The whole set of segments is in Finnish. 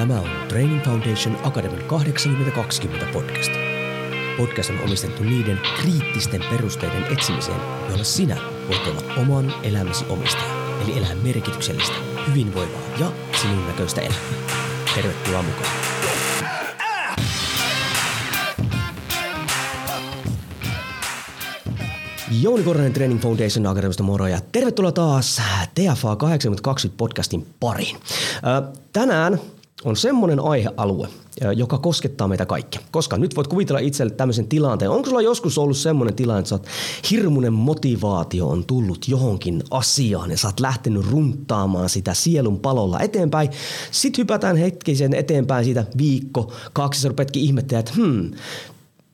Tämä on Training Foundation Academy 8020 podcast. Podcast on omistettu niiden kriittisten perusteiden etsimiseen, joilla sinä voit olla oman elämäsi omistaja, eli elää merkityksellistä, hyvinvoivaa ja sinun näköistä elämää. Tervetuloa mukaan. Jouni Korhonen Training Foundation Akademista moro ja tervetuloa taas TFA 8020 podcastin pariin. Tänään on semmoinen aihealue, joka koskettaa meitä kaikkia. Koska nyt voit kuvitella itselle tämmöisen tilanteen. Onko sulla joskus ollut semmoinen tilanne, että sä oot hirmuinen motivaatio on tullut johonkin asiaan ja sä oot lähtenyt runtaamaan sitä sielun palolla eteenpäin. Sitten hypätään hetkisen eteenpäin siitä viikko, kaksi, sä rupetkin ihmettelemään, että hmm,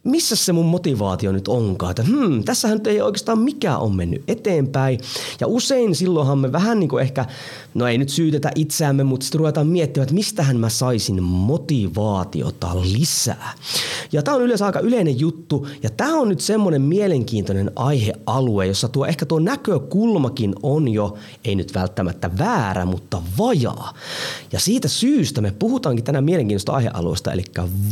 missä se mun motivaatio nyt onkaan, että hmm, tässähän nyt ei oikeastaan mikään on mennyt eteenpäin. Ja usein silloinhan me vähän niin kuin ehkä, no ei nyt syytetä itseämme, mutta sitten ruvetaan miettimään, että mistähän mä saisin motivaatiota lisää. Ja tämä on yleensä aika yleinen juttu, ja tämä on nyt semmoinen mielenkiintoinen aihealue, jossa tuo ehkä tuo näkökulmakin on jo, ei nyt välttämättä väärä, mutta vajaa. Ja siitä syystä me puhutaankin tänään mielenkiintoista aihealueesta, eli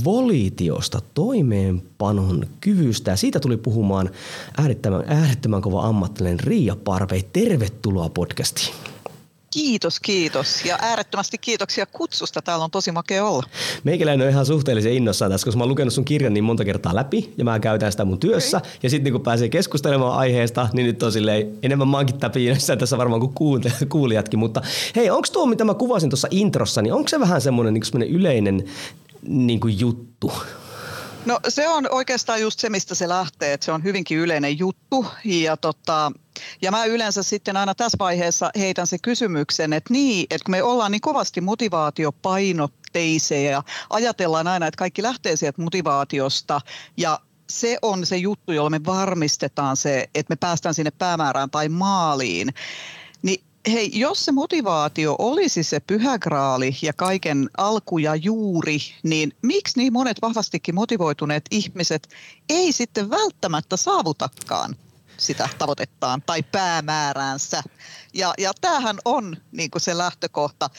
volitiosta toimeen panon kyvystä. Ja siitä tuli puhumaan äärettömän, äärettömän kova ammattilainen Riia Parvei. Tervetuloa podcastiin. Kiitos, kiitos. Ja äärettömästi kiitoksia kutsusta. Täällä on tosi makea olla. Meikäläinen on ihan suhteellisen innossaan tässä, koska mä oon lukenut sun kirjan niin monta kertaa läpi ja mä käytän sitä mun työssä. Okay. Ja sitten kun pääsee keskustelemaan aiheesta, niin nyt on silleen enemmän maankin täpiinässä tässä varmaan kuin kuulijatkin. Mutta hei, onko tuo, mitä mä kuvasin tuossa introssa, niin onko se vähän semmoinen niin yleinen niin kuin juttu? No se on oikeastaan just se, mistä se lähtee, että se on hyvinkin yleinen juttu ja tota, ja mä yleensä sitten aina tässä vaiheessa heitän se kysymyksen, että niin, että kun me ollaan niin kovasti motivaatiopainotteisia ja ajatellaan aina, että kaikki lähtee sieltä motivaatiosta ja se on se juttu, jolla me varmistetaan se, että me päästään sinne päämäärään tai maaliin. Niin hei, jos se motivaatio olisi se pyhägraali ja kaiken alku ja juuri, niin miksi niin monet vahvastikin motivoituneet ihmiset ei sitten välttämättä saavutakaan sitä tavoitettaan tai päämääräänsä. Ja, ja tämähän on niin kuin se lähtökohta.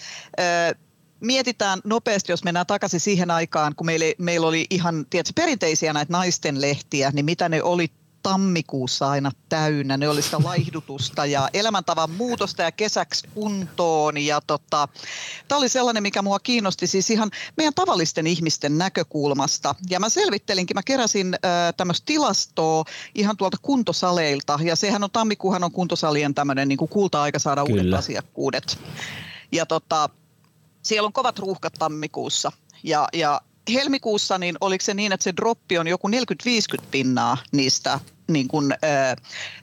Mietitään nopeasti, jos mennään takaisin siihen aikaan, kun meillä, meillä oli ihan tiedätkö, perinteisiä näitä naisten lehtiä, niin mitä ne oli tammikuussa aina täynnä. Ne oli sitä laihdutusta ja elämäntavan muutosta ja kesäksi kuntoon. Ja tota, tämä oli sellainen, mikä mua kiinnosti siis ihan meidän tavallisten ihmisten näkökulmasta. Ja mä selvittelinkin, mä keräsin äh, tämmöistä tilastoa ihan tuolta kuntosaleilta. Ja sehän on, tammikuuhan on kuntosalien tämmöinen niin kulta-aika saada Kyllä. uudet asiakkuudet. Ja tota, siellä on kovat ruuhkat tammikuussa. Ja, ja helmikuussa, niin oliko se niin, että se droppi on joku 40-50 pinnaa niistä niin kuin,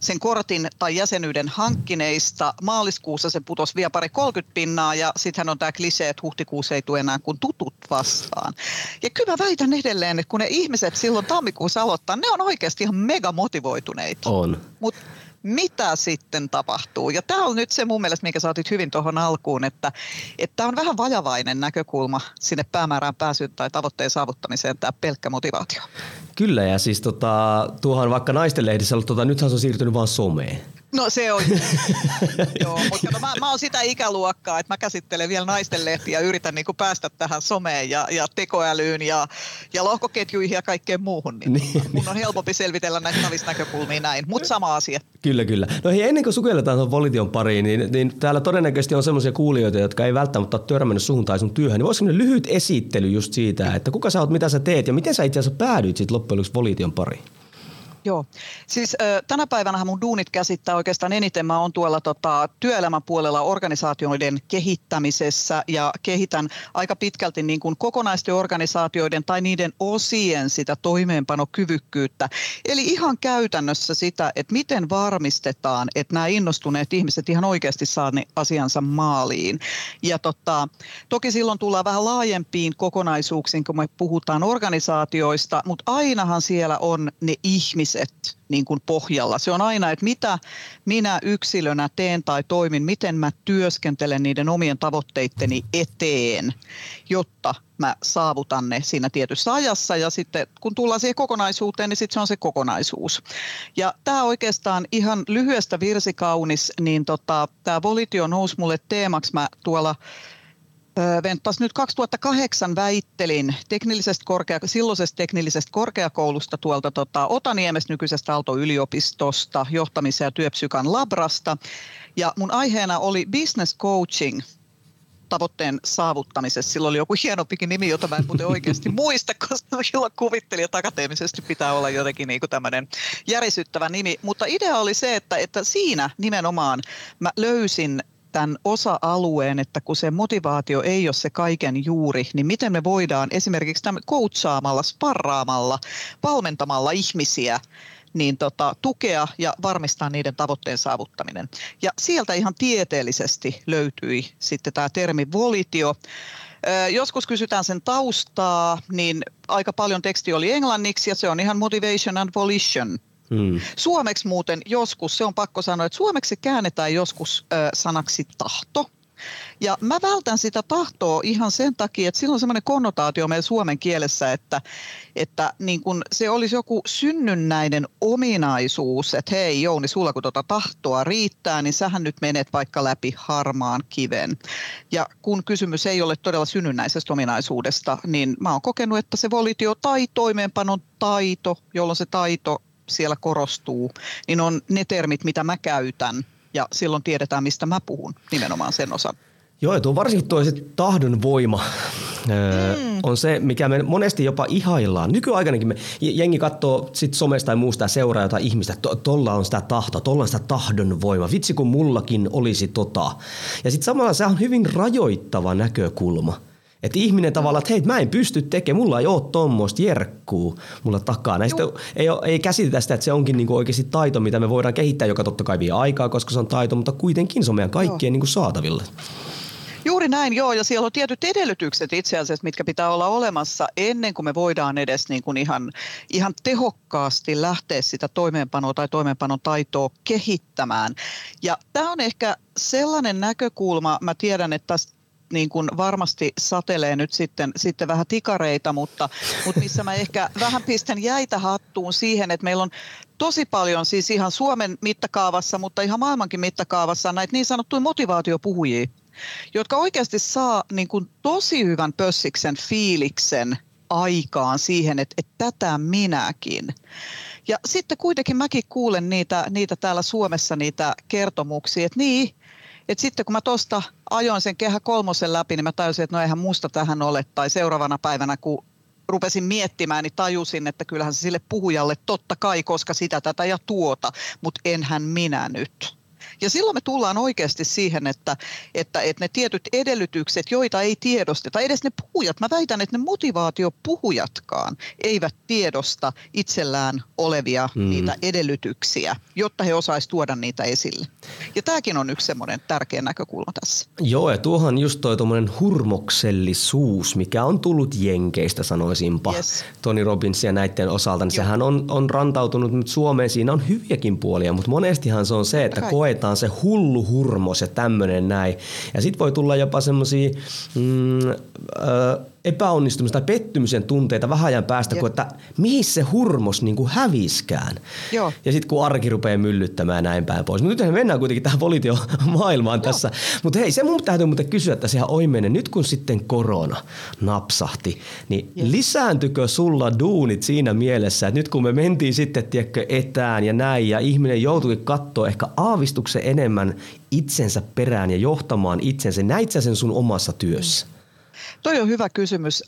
sen kortin tai jäsenyyden hankkineista. Maaliskuussa se putosi vielä pari 30 pinnaa ja sittenhän on tämä klisee, että huhtikuussa ei tule enää kuin tutut vastaan. Ja kyllä mä väitän edelleen, että kun ne ihmiset silloin tammikuussa aloittaa, ne on oikeasti ihan mega motivoituneita. On. Mutta mitä sitten tapahtuu. Ja tämä on nyt se mun mielestä, mikä saatit hyvin tuohon alkuun, että tämä on vähän vajavainen näkökulma sinne päämäärään pääsyyn tai tavoitteen saavuttamiseen, tämä pelkkä motivaatio. Kyllä, ja siis tota, tuohan vaikka naisten lehdissä, tota, nythän se on siirtynyt vaan someen. No se on. Joo, mutta no, mä, mä oon sitä ikäluokkaa, että mä käsittelen vielä naisten lehtiä ja yritän niin päästä tähän someen ja, ja tekoälyyn ja, ja lohkoketjuihin ja kaikkeen muuhun. Niin, niin mun on helpompi selvitellä näitä näkökulmia näin, mutta sama asia. Kyllä, kyllä. No hei, ennen kuin sukelletaan tuon Volition pariin, niin, niin täällä todennäköisesti on sellaisia kuulijoita, jotka ei välttämättä ole törmännyt suhun tai sun työhön. Niin voisiko lyhyt esittely just siitä, että kuka sä oot, mitä sä teet ja miten sä itse asiassa päädyit sitten loppujen lopuksi Volition pariin? Joo, siis tänä päivänä mun duunit käsittää oikeastaan eniten. Mä oon tuolla tota, työelämän puolella organisaatioiden kehittämisessä ja kehitän aika pitkälti niin kuin kokonaisten organisaatioiden tai niiden osien sitä toimeenpanokyvykkyyttä. Eli ihan käytännössä sitä, että miten varmistetaan, että nämä innostuneet ihmiset ihan oikeasti saa ne asiansa maaliin. Ja tota, toki silloin tullaan vähän laajempiin kokonaisuuksiin, kun me puhutaan organisaatioista, mutta ainahan siellä on ne ihmiset, ihmiset niin kuin pohjalla. Se on aina, että mitä minä yksilönä teen tai toimin, miten mä työskentelen niiden omien tavoitteitteni eteen, jotta mä saavutan ne siinä tietyssä ajassa. Ja sitten kun tullaan siihen kokonaisuuteen, niin sitten se on se kokonaisuus. Ja tämä oikeastaan ihan lyhyestä virsikaunis, niin tota, tämä volitio nousi mulle teemaksi. Mä tuolla Venttas nyt 2008 väittelin teknillisestä korkea, silloisesta teknillisestä korkeakoulusta tuolta tota, Otaniemestä nykyisestä Aalto-yliopistosta, johtamisen ja työpsykan labrasta. Ja mun aiheena oli business coaching tavoitteen saavuttamisessa. Sillä oli joku hienompikin nimi, jota mä en muuten oikeasti muista, koska silloin kuvittelin, että akateemisesti pitää olla jotenkin niin tämmöinen järisyttävä nimi. Mutta idea oli se, että, että siinä nimenomaan mä löysin tämän osa-alueen, että kun se motivaatio ei ole se kaiken juuri, niin miten me voidaan esimerkiksi coachaamalla, sparraamalla, valmentamalla ihmisiä niin tota, tukea ja varmistaa niiden tavoitteen saavuttaminen. Ja sieltä ihan tieteellisesti löytyi sitten tämä termi volitio. Joskus kysytään sen taustaa, niin aika paljon teksti oli englanniksi ja se on ihan motivation and volition Hmm. Suomeksi muuten joskus, se on pakko sanoa, että suomeksi käännetään joskus ö, sanaksi tahto. Ja mä vältän sitä tahtoa ihan sen takia, että silloin on semmoinen konnotaatio meidän suomen kielessä, että, että niin kun se olisi joku synnynnäinen ominaisuus, että hei Jouni, sulla kun tuota tahtoa riittää, niin sähän nyt menet vaikka läpi harmaan kiven. Ja kun kysymys ei ole todella synnynnäisestä ominaisuudesta, niin mä oon kokenut, että se volitio tai toimeenpanon taito, jolloin se taito siellä korostuu, niin on ne termit, mitä mä käytän ja silloin tiedetään, mistä mä puhun nimenomaan sen osan. Joo, tuo varsinkin tuo tahdon voima mm. on se, mikä me monesti jopa ihaillaan. Nykyaikanakin me, jengi katsoo sit somesta tai muusta ja seuraa jotain ihmistä, että tuolla on sitä tahtoa, tuolla on sitä tahdon voima. Vitsi kun mullakin olisi tota. Ja sitten samalla se on hyvin rajoittava näkökulma. Että ihminen tavallaan, että hei, mä en pysty tekemään, mulla ei ole tuommoista jerkkuu mulla takana. Sitten ei, ei käsitetä sitä, että se onkin niinku oikeasti taito, mitä me voidaan kehittää, joka totta kai vie aikaa, koska se on taito, mutta kuitenkin se on meidän kaikkien niinku saatavilla. Juuri näin, joo, ja siellä on tietyt edellytykset itse asiassa, mitkä pitää olla olemassa ennen kuin me voidaan edes niin kuin ihan, ihan tehokkaasti lähteä sitä toimeenpanoa tai toimeenpanon taitoa kehittämään. Ja tämä on ehkä sellainen näkökulma, mä tiedän, että tästä niin kuin varmasti satelee nyt sitten, sitten vähän tikareita, mutta, mutta missä mä ehkä vähän pistän jäitä hattuun siihen, että meillä on tosi paljon siis ihan Suomen mittakaavassa, mutta ihan maailmankin mittakaavassa näitä niin sanottuja motivaatiopuhujia, jotka oikeasti saa niin kuin tosi hyvän pössiksen fiiliksen aikaan siihen, että, että tätä minäkin. Ja sitten kuitenkin mäkin kuulen niitä, niitä täällä Suomessa niitä kertomuksia, että niin, et sitten kun mä tuosta ajoin sen kehä kolmosen läpi, niin mä tajusin, että no eihän musta tähän ole. Tai seuraavana päivänä, kun rupesin miettimään, niin tajusin, että kyllähän se sille puhujalle totta kai, koska sitä, tätä ja tuota, mutta enhän minä nyt. Ja silloin me tullaan oikeasti siihen, että, että, että ne tietyt edellytykset, joita ei tiedosteta, edes ne puhujat, mä väitän, että ne motivaatiopuhujatkaan eivät tiedosta itsellään olevia mm. niitä edellytyksiä, jotta he osaisivat tuoda niitä esille. Ja tämäkin on yksi semmoinen tärkeä näkökulma tässä. Joo, ja tuohon just toi hurmoksellisuus, mikä on tullut Jenkeistä sanoisinpa, yes. Tony Robbins ja näiden osalta, niin Joo. sehän on, on rantautunut nyt Suomeen. Siinä on hyviäkin puolia, mutta monestihan se on se, että koetaan on se hullu hurmos ja tämmöinen näin. Ja sitten voi tulla jopa semmoisia mm, epäonnistumista tai pettymisen tunteita vähän ajan päästä, kun että mihin se hurmos niin kuin häviskään. Joo. Ja sitten kun arki rupeaa myllyttämään ja näin päin pois. Mutta nyt mennään kuitenkin tähän politiomaailmaan Joo. tässä. Mutta hei, se mun täytyy muuten kysyä tässä ihan oimenen. Nyt kun sitten korona napsahti, niin yes. lisääntykö sulla duunit siinä mielessä, että nyt kun me mentiin sitten tiedätkö, etään ja näin ja ihminen joutui katsoa ehkä aavistuksen enemmän itsensä perään ja johtamaan itsensä, näit sä sen sun omassa työssä? Toi on hyvä kysymys.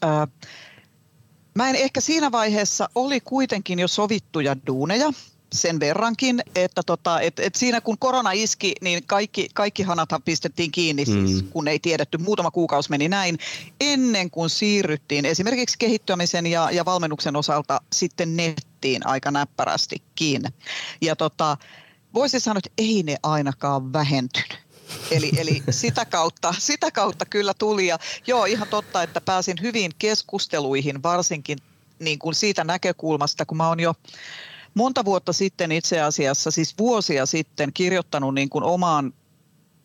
Mä en ehkä siinä vaiheessa oli kuitenkin jo sovittuja duuneja sen verrankin, että tota, et, et siinä kun korona iski, niin kaikki, kaikki hanathan pistettiin kiinni, siis, mm. kun ei tiedetty, muutama kuukausi meni näin, ennen kuin siirryttiin esimerkiksi kehittämisen ja, ja valmennuksen osalta sitten nettiin aika näppärästikin. Ja tota, voisi sanoa, että ei ne ainakaan vähentynyt. Eli, eli sitä, kautta, sitä kautta kyllä tuli. Ja joo, ihan totta, että pääsin hyvin keskusteluihin, varsinkin niin kuin siitä näkökulmasta, kun mä oon jo monta vuotta sitten itse asiassa, siis vuosia sitten kirjoittanut niin kuin omaan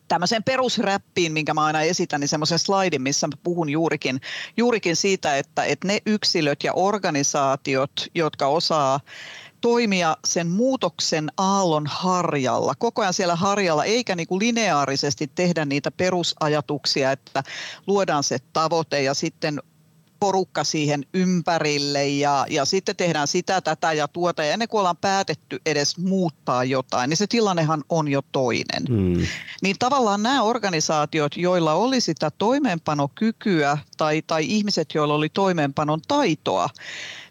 tämmöiseen perusräppiin, minkä mä aina esitän, niin semmoisen slaidin, missä mä puhun juurikin, juurikin siitä, että, että ne yksilöt ja organisaatiot, jotka osaa toimia sen muutoksen aallon harjalla, koko ajan siellä harjalla, eikä niin kuin lineaarisesti tehdä niitä perusajatuksia, että luodaan se tavoite ja sitten porukka siihen ympärille ja, ja sitten tehdään sitä, tätä ja tuota. Ja ennen kuin ollaan päätetty edes muuttaa jotain, niin se tilannehan on jo toinen. Mm. Niin tavallaan nämä organisaatiot, joilla oli sitä toimeenpanokykyä tai, tai ihmiset, joilla oli toimeenpanon taitoa,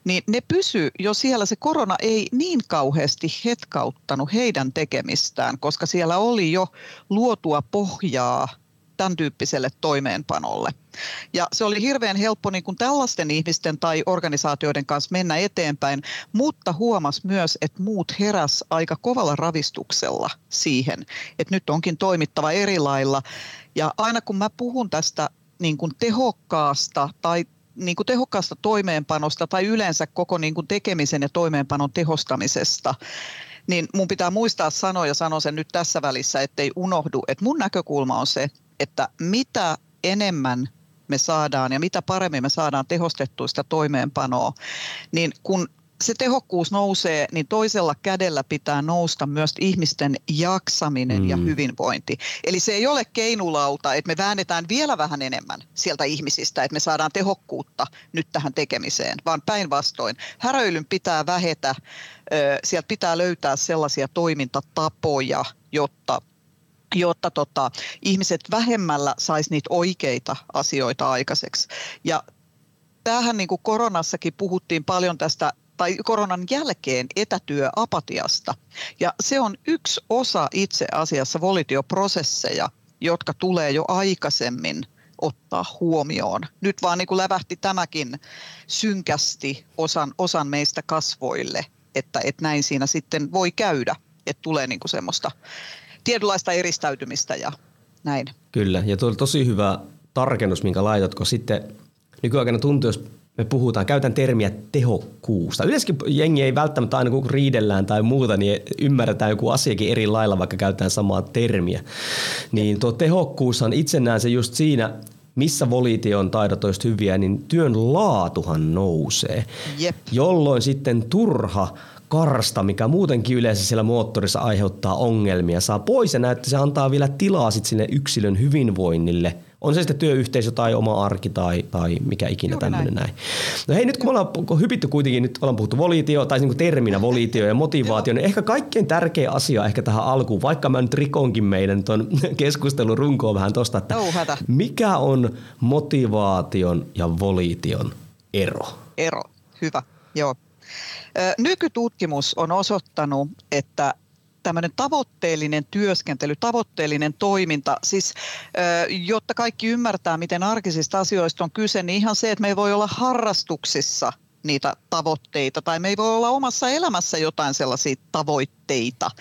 niin ne pysy jo siellä. Se korona ei niin kauheasti hetkauttanut heidän tekemistään, koska siellä oli jo luotua pohjaa tämän tyyppiselle toimeenpanolle. Ja se oli hirveän helppo niin kuin tällaisten ihmisten tai organisaatioiden kanssa mennä eteenpäin, mutta huomas myös, että muut heräs aika kovalla ravistuksella siihen, että nyt onkin toimittava eri lailla. Ja aina kun mä puhun tästä niin kuin tehokkaasta tai niin kuin tehokkaasta toimeenpanosta tai yleensä koko niin kuin tekemisen ja toimeenpanon tehostamisesta, niin mun pitää muistaa sanoa ja sanoa sen nyt tässä välissä, ettei unohdu, että mun näkökulma on se, että mitä enemmän me saadaan ja mitä paremmin me saadaan tehostettuista toimeenpanoa, niin kun se tehokkuus nousee, niin toisella kädellä pitää nousta myös ihmisten jaksaminen mm. ja hyvinvointi. Eli se ei ole keinulauta, että me väännetään vielä vähän enemmän sieltä ihmisistä, että me saadaan tehokkuutta nyt tähän tekemiseen, vaan päinvastoin. Häröilyn pitää vähetä, sieltä pitää löytää sellaisia toimintatapoja, jotta jotta tota, ihmiset vähemmällä saisi niitä oikeita asioita aikaiseksi. Ja tämähän niin kuin koronassakin puhuttiin paljon tästä tai koronan jälkeen etätyöapatiasta. Ja se on yksi osa itse asiassa volitioprosesseja, jotka tulee jo aikaisemmin ottaa huomioon. Nyt vaan niin kuin lävähti tämäkin synkästi osan, osan meistä kasvoille, että, että näin siinä sitten voi käydä, että tulee niin kuin semmoista tietynlaista eristäytymistä ja näin. Kyllä, ja tuo oli tosi hyvä tarkennus, minkä laitatko sitten nykyaikana tuntuu, jos me puhutaan, käytän termiä tehokkuusta. Yleensäkin jengi ei välttämättä aina kun riidellään tai muuta, niin ymmärretään joku asiakin eri lailla, vaikka käytetään samaa termiä. Niin tuo tehokkuus on itse näen se just siinä, missä volition taidot olisivat hyviä, niin työn laatuhan nousee. Jep. Jolloin sitten turha karsta, mikä muutenkin yleensä siellä moottorissa aiheuttaa ongelmia, saa pois ja näyttää, se antaa vielä tilaa sit sinne yksilön hyvinvoinnille. On se sitten työyhteisö tai oma arki tai, tai mikä ikinä tämmöinen näin. näin. No hei, nyt kun me ollaan hypitty kuitenkin, nyt ollaan puhuttu volitio tai niin terminä volitio ja motivaatio, niin ehkä kaikkein tärkein asia ehkä tähän alkuun, vaikka mä nyt rikonkin meidän tuon keskustelun runkoon vähän tosta, että mikä on motivaation ja volition ero? Ero, hyvä, joo. Nykytutkimus on osoittanut, että tämmöinen tavoitteellinen työskentely, tavoitteellinen toiminta, siis jotta kaikki ymmärtää, miten arkisista asioista on kyse, niin ihan se, että me ei voi olla harrastuksissa niitä tavoitteita tai me ei voi olla omassa elämässä jotain sellaisia tavoitteita,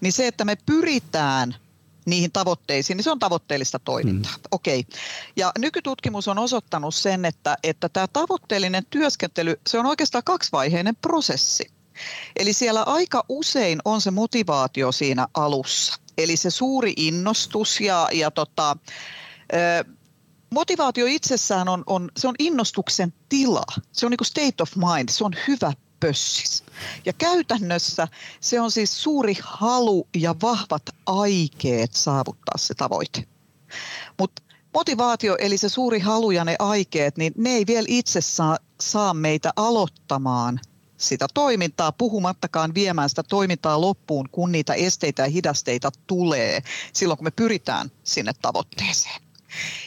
niin se, että me pyritään niihin tavoitteisiin, niin se on tavoitteellista toimintaa. Mm. Okei. Okay. Ja nykytutkimus on osoittanut sen, että, että tämä tavoitteellinen työskentely, se on oikeastaan kaksivaiheinen prosessi. Eli siellä aika usein on se motivaatio siinä alussa. Eli se suuri innostus ja, ja tota, motivaatio itsessään on, on, se on innostuksen tila. Se on niin kuin state of mind, se on hyvä pössis. Ja käytännössä se on siis suuri halu ja vahvat aikeet saavuttaa se tavoite. Mutta motivaatio eli se suuri halu ja ne aikeet, niin ne ei vielä itse saa, saa meitä aloittamaan sitä toimintaa, puhumattakaan viemään sitä toimintaa loppuun, kun niitä esteitä ja hidasteita tulee silloin, kun me pyritään sinne tavoitteeseen.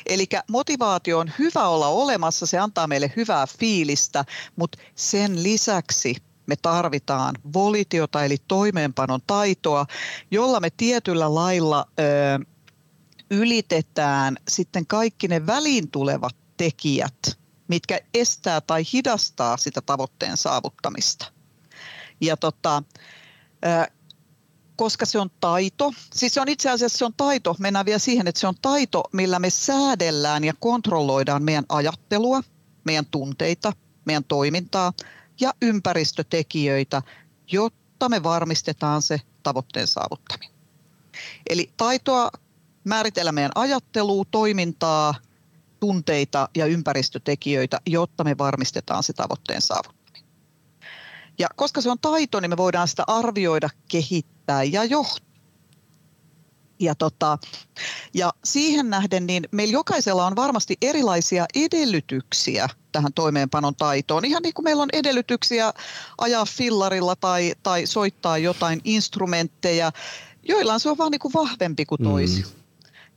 Eli motivaatio on hyvä olla olemassa, se antaa meille hyvää fiilistä, mutta sen lisäksi me tarvitaan volitiota eli toimeenpanon taitoa, jolla me tietyllä lailla ö, ylitetään sitten kaikki ne väliin tulevat tekijät, mitkä estää tai hidastaa sitä tavoitteen saavuttamista. Ja tota, koska se on taito, siis se on itse asiassa se on taito, mennään vielä siihen, että se on taito, millä me säädellään ja kontrolloidaan meidän ajattelua, meidän tunteita, meidän toimintaa ja ympäristötekijöitä, jotta me varmistetaan se tavoitteen saavuttaminen. Eli taitoa määritellä meidän ajattelua, toimintaa, tunteita ja ympäristötekijöitä, jotta me varmistetaan se tavoitteen saavuttaminen. Ja koska se on taito, niin me voidaan sitä arvioida, kehittää ja johtaa. Ja, tota, ja siihen nähden niin meillä jokaisella on varmasti erilaisia edellytyksiä tähän toimeenpanon taitoon. Ihan niin kuin meillä on edellytyksiä ajaa fillarilla tai, tai soittaa jotain instrumentteja. Joillain se on vaan niin kuin vahvempi kuin toisi. Mm.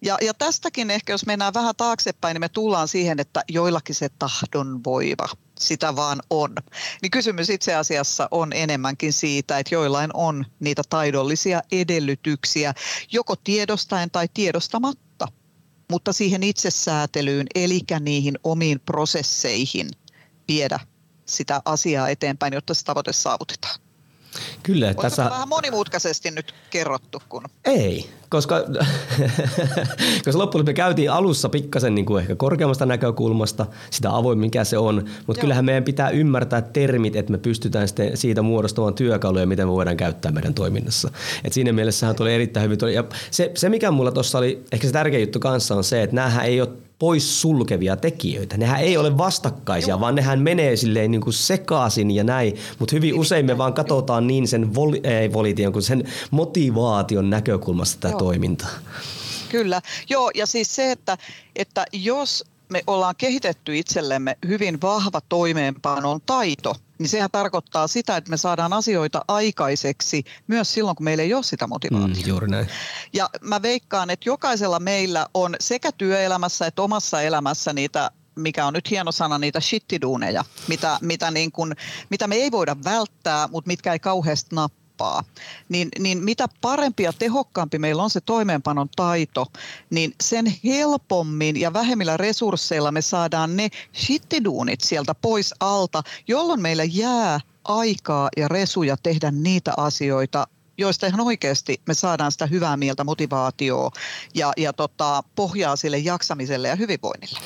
Ja, ja tästäkin ehkä, jos mennään vähän taaksepäin, niin me tullaan siihen, että joillakin se tahdon voiva sitä vaan on. Niin kysymys itse asiassa on enemmänkin siitä, että joillain on niitä taidollisia edellytyksiä, joko tiedostaen tai tiedostamatta, mutta siihen itsesäätelyyn, eli niihin omiin prosesseihin viedä sitä asiaa eteenpäin, jotta se tavoite saavutetaan. Kyllä. Olisiko tässä... vähän monimutkaisesti nyt kerrottu? Kun... Ei, koska, koska loppujen me käytiin alussa pikkasen niin kuin ehkä korkeammasta näkökulmasta, sitä avoin mikä se on, mutta kyllähän meidän pitää ymmärtää termit, että me pystytään sitten siitä muodostamaan työkaluja, miten me voidaan käyttää meidän toiminnassa. Et siinä mielessähän tuli erittäin hyvin. Ja se, se mikä mulla tuossa oli, ehkä se tärkeä juttu kanssa on se, että näähän ei ole pois sulkevia tekijöitä. Nehän ei ole vastakkaisia, Joo. vaan nehän menee silleen niin kuin sekaisin ja näin, mutta hyvin usein me vaan katsotaan niin sen voli, ei, volition kuin sen motivaation näkökulmasta tätä toimintaa. Kyllä, joo ja siis se, että, että jos me ollaan kehitetty itsellemme hyvin vahva toimeenpanon taito, niin sehän tarkoittaa sitä, että me saadaan asioita aikaiseksi myös silloin, kun meillä ei ole sitä motivaatiota. Mm, juuri näin. Ja mä veikkaan, että jokaisella meillä on sekä työelämässä että omassa elämässä niitä mikä on nyt hieno sana, niitä shittiduuneja, mitä, mitä, niin kun, mitä me ei voida välttää, mutta mitkä ei kauheasti nappaa kauppaa, niin, niin mitä parempi ja tehokkaampi meillä on se toimeenpanon taito, niin sen helpommin ja vähemmillä resursseilla me saadaan ne shittiduunit sieltä pois alta, jolloin meillä jää aikaa ja resuja tehdä niitä asioita, joista ihan oikeasti me saadaan sitä hyvää mieltä, motivaatioa ja, ja tota, pohjaa sille jaksamiselle ja hyvinvoinnille.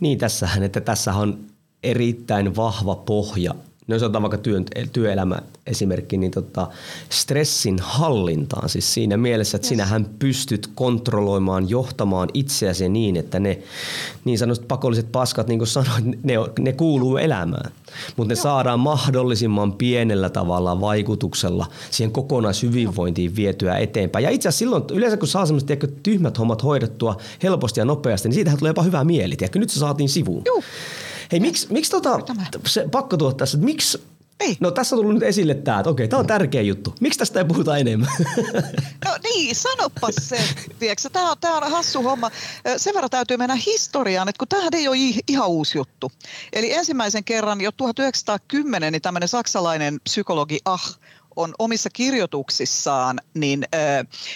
Niin, tässähän, että tässä on erittäin vahva pohja no jos otetaan vaikka työ, työelämä esimerkki, niin tota, stressin hallintaan siis siinä mielessä, että yes. sinähän pystyt kontrolloimaan, johtamaan itseäsi niin, että ne niin sanotut pakolliset paskat, niin kuin sanoit, ne, ne kuuluu elämään. Mutta ne Joo. saadaan mahdollisimman pienellä tavalla vaikutuksella siihen kokonaishyvinvointiin vietyä eteenpäin. Ja itse asiassa silloin, yleensä kun saa sellaiset tyhmät hommat hoidettua helposti ja nopeasti, niin siitähän tulee jopa hyvää mieli. Tiedätkö? Nyt se saatiin sivuun. Joo. Hei, miksi, miksi tota, se pakko tuoda tässä, että miksi ei. No tässä on tullut nyt esille tämä, että okei, tämä on tärkeä juttu. Miksi tästä ei puhuta enemmän? No niin, sanopas se. Tiedätkö, tämä, on, tämä on hassu homma. Sen verran täytyy mennä historiaan, että kun tämähän ei ole ihan uusi juttu. Eli ensimmäisen kerran jo 1910 niin tämmöinen saksalainen psykologi Ah on omissa kirjoituksissaan niin, ö,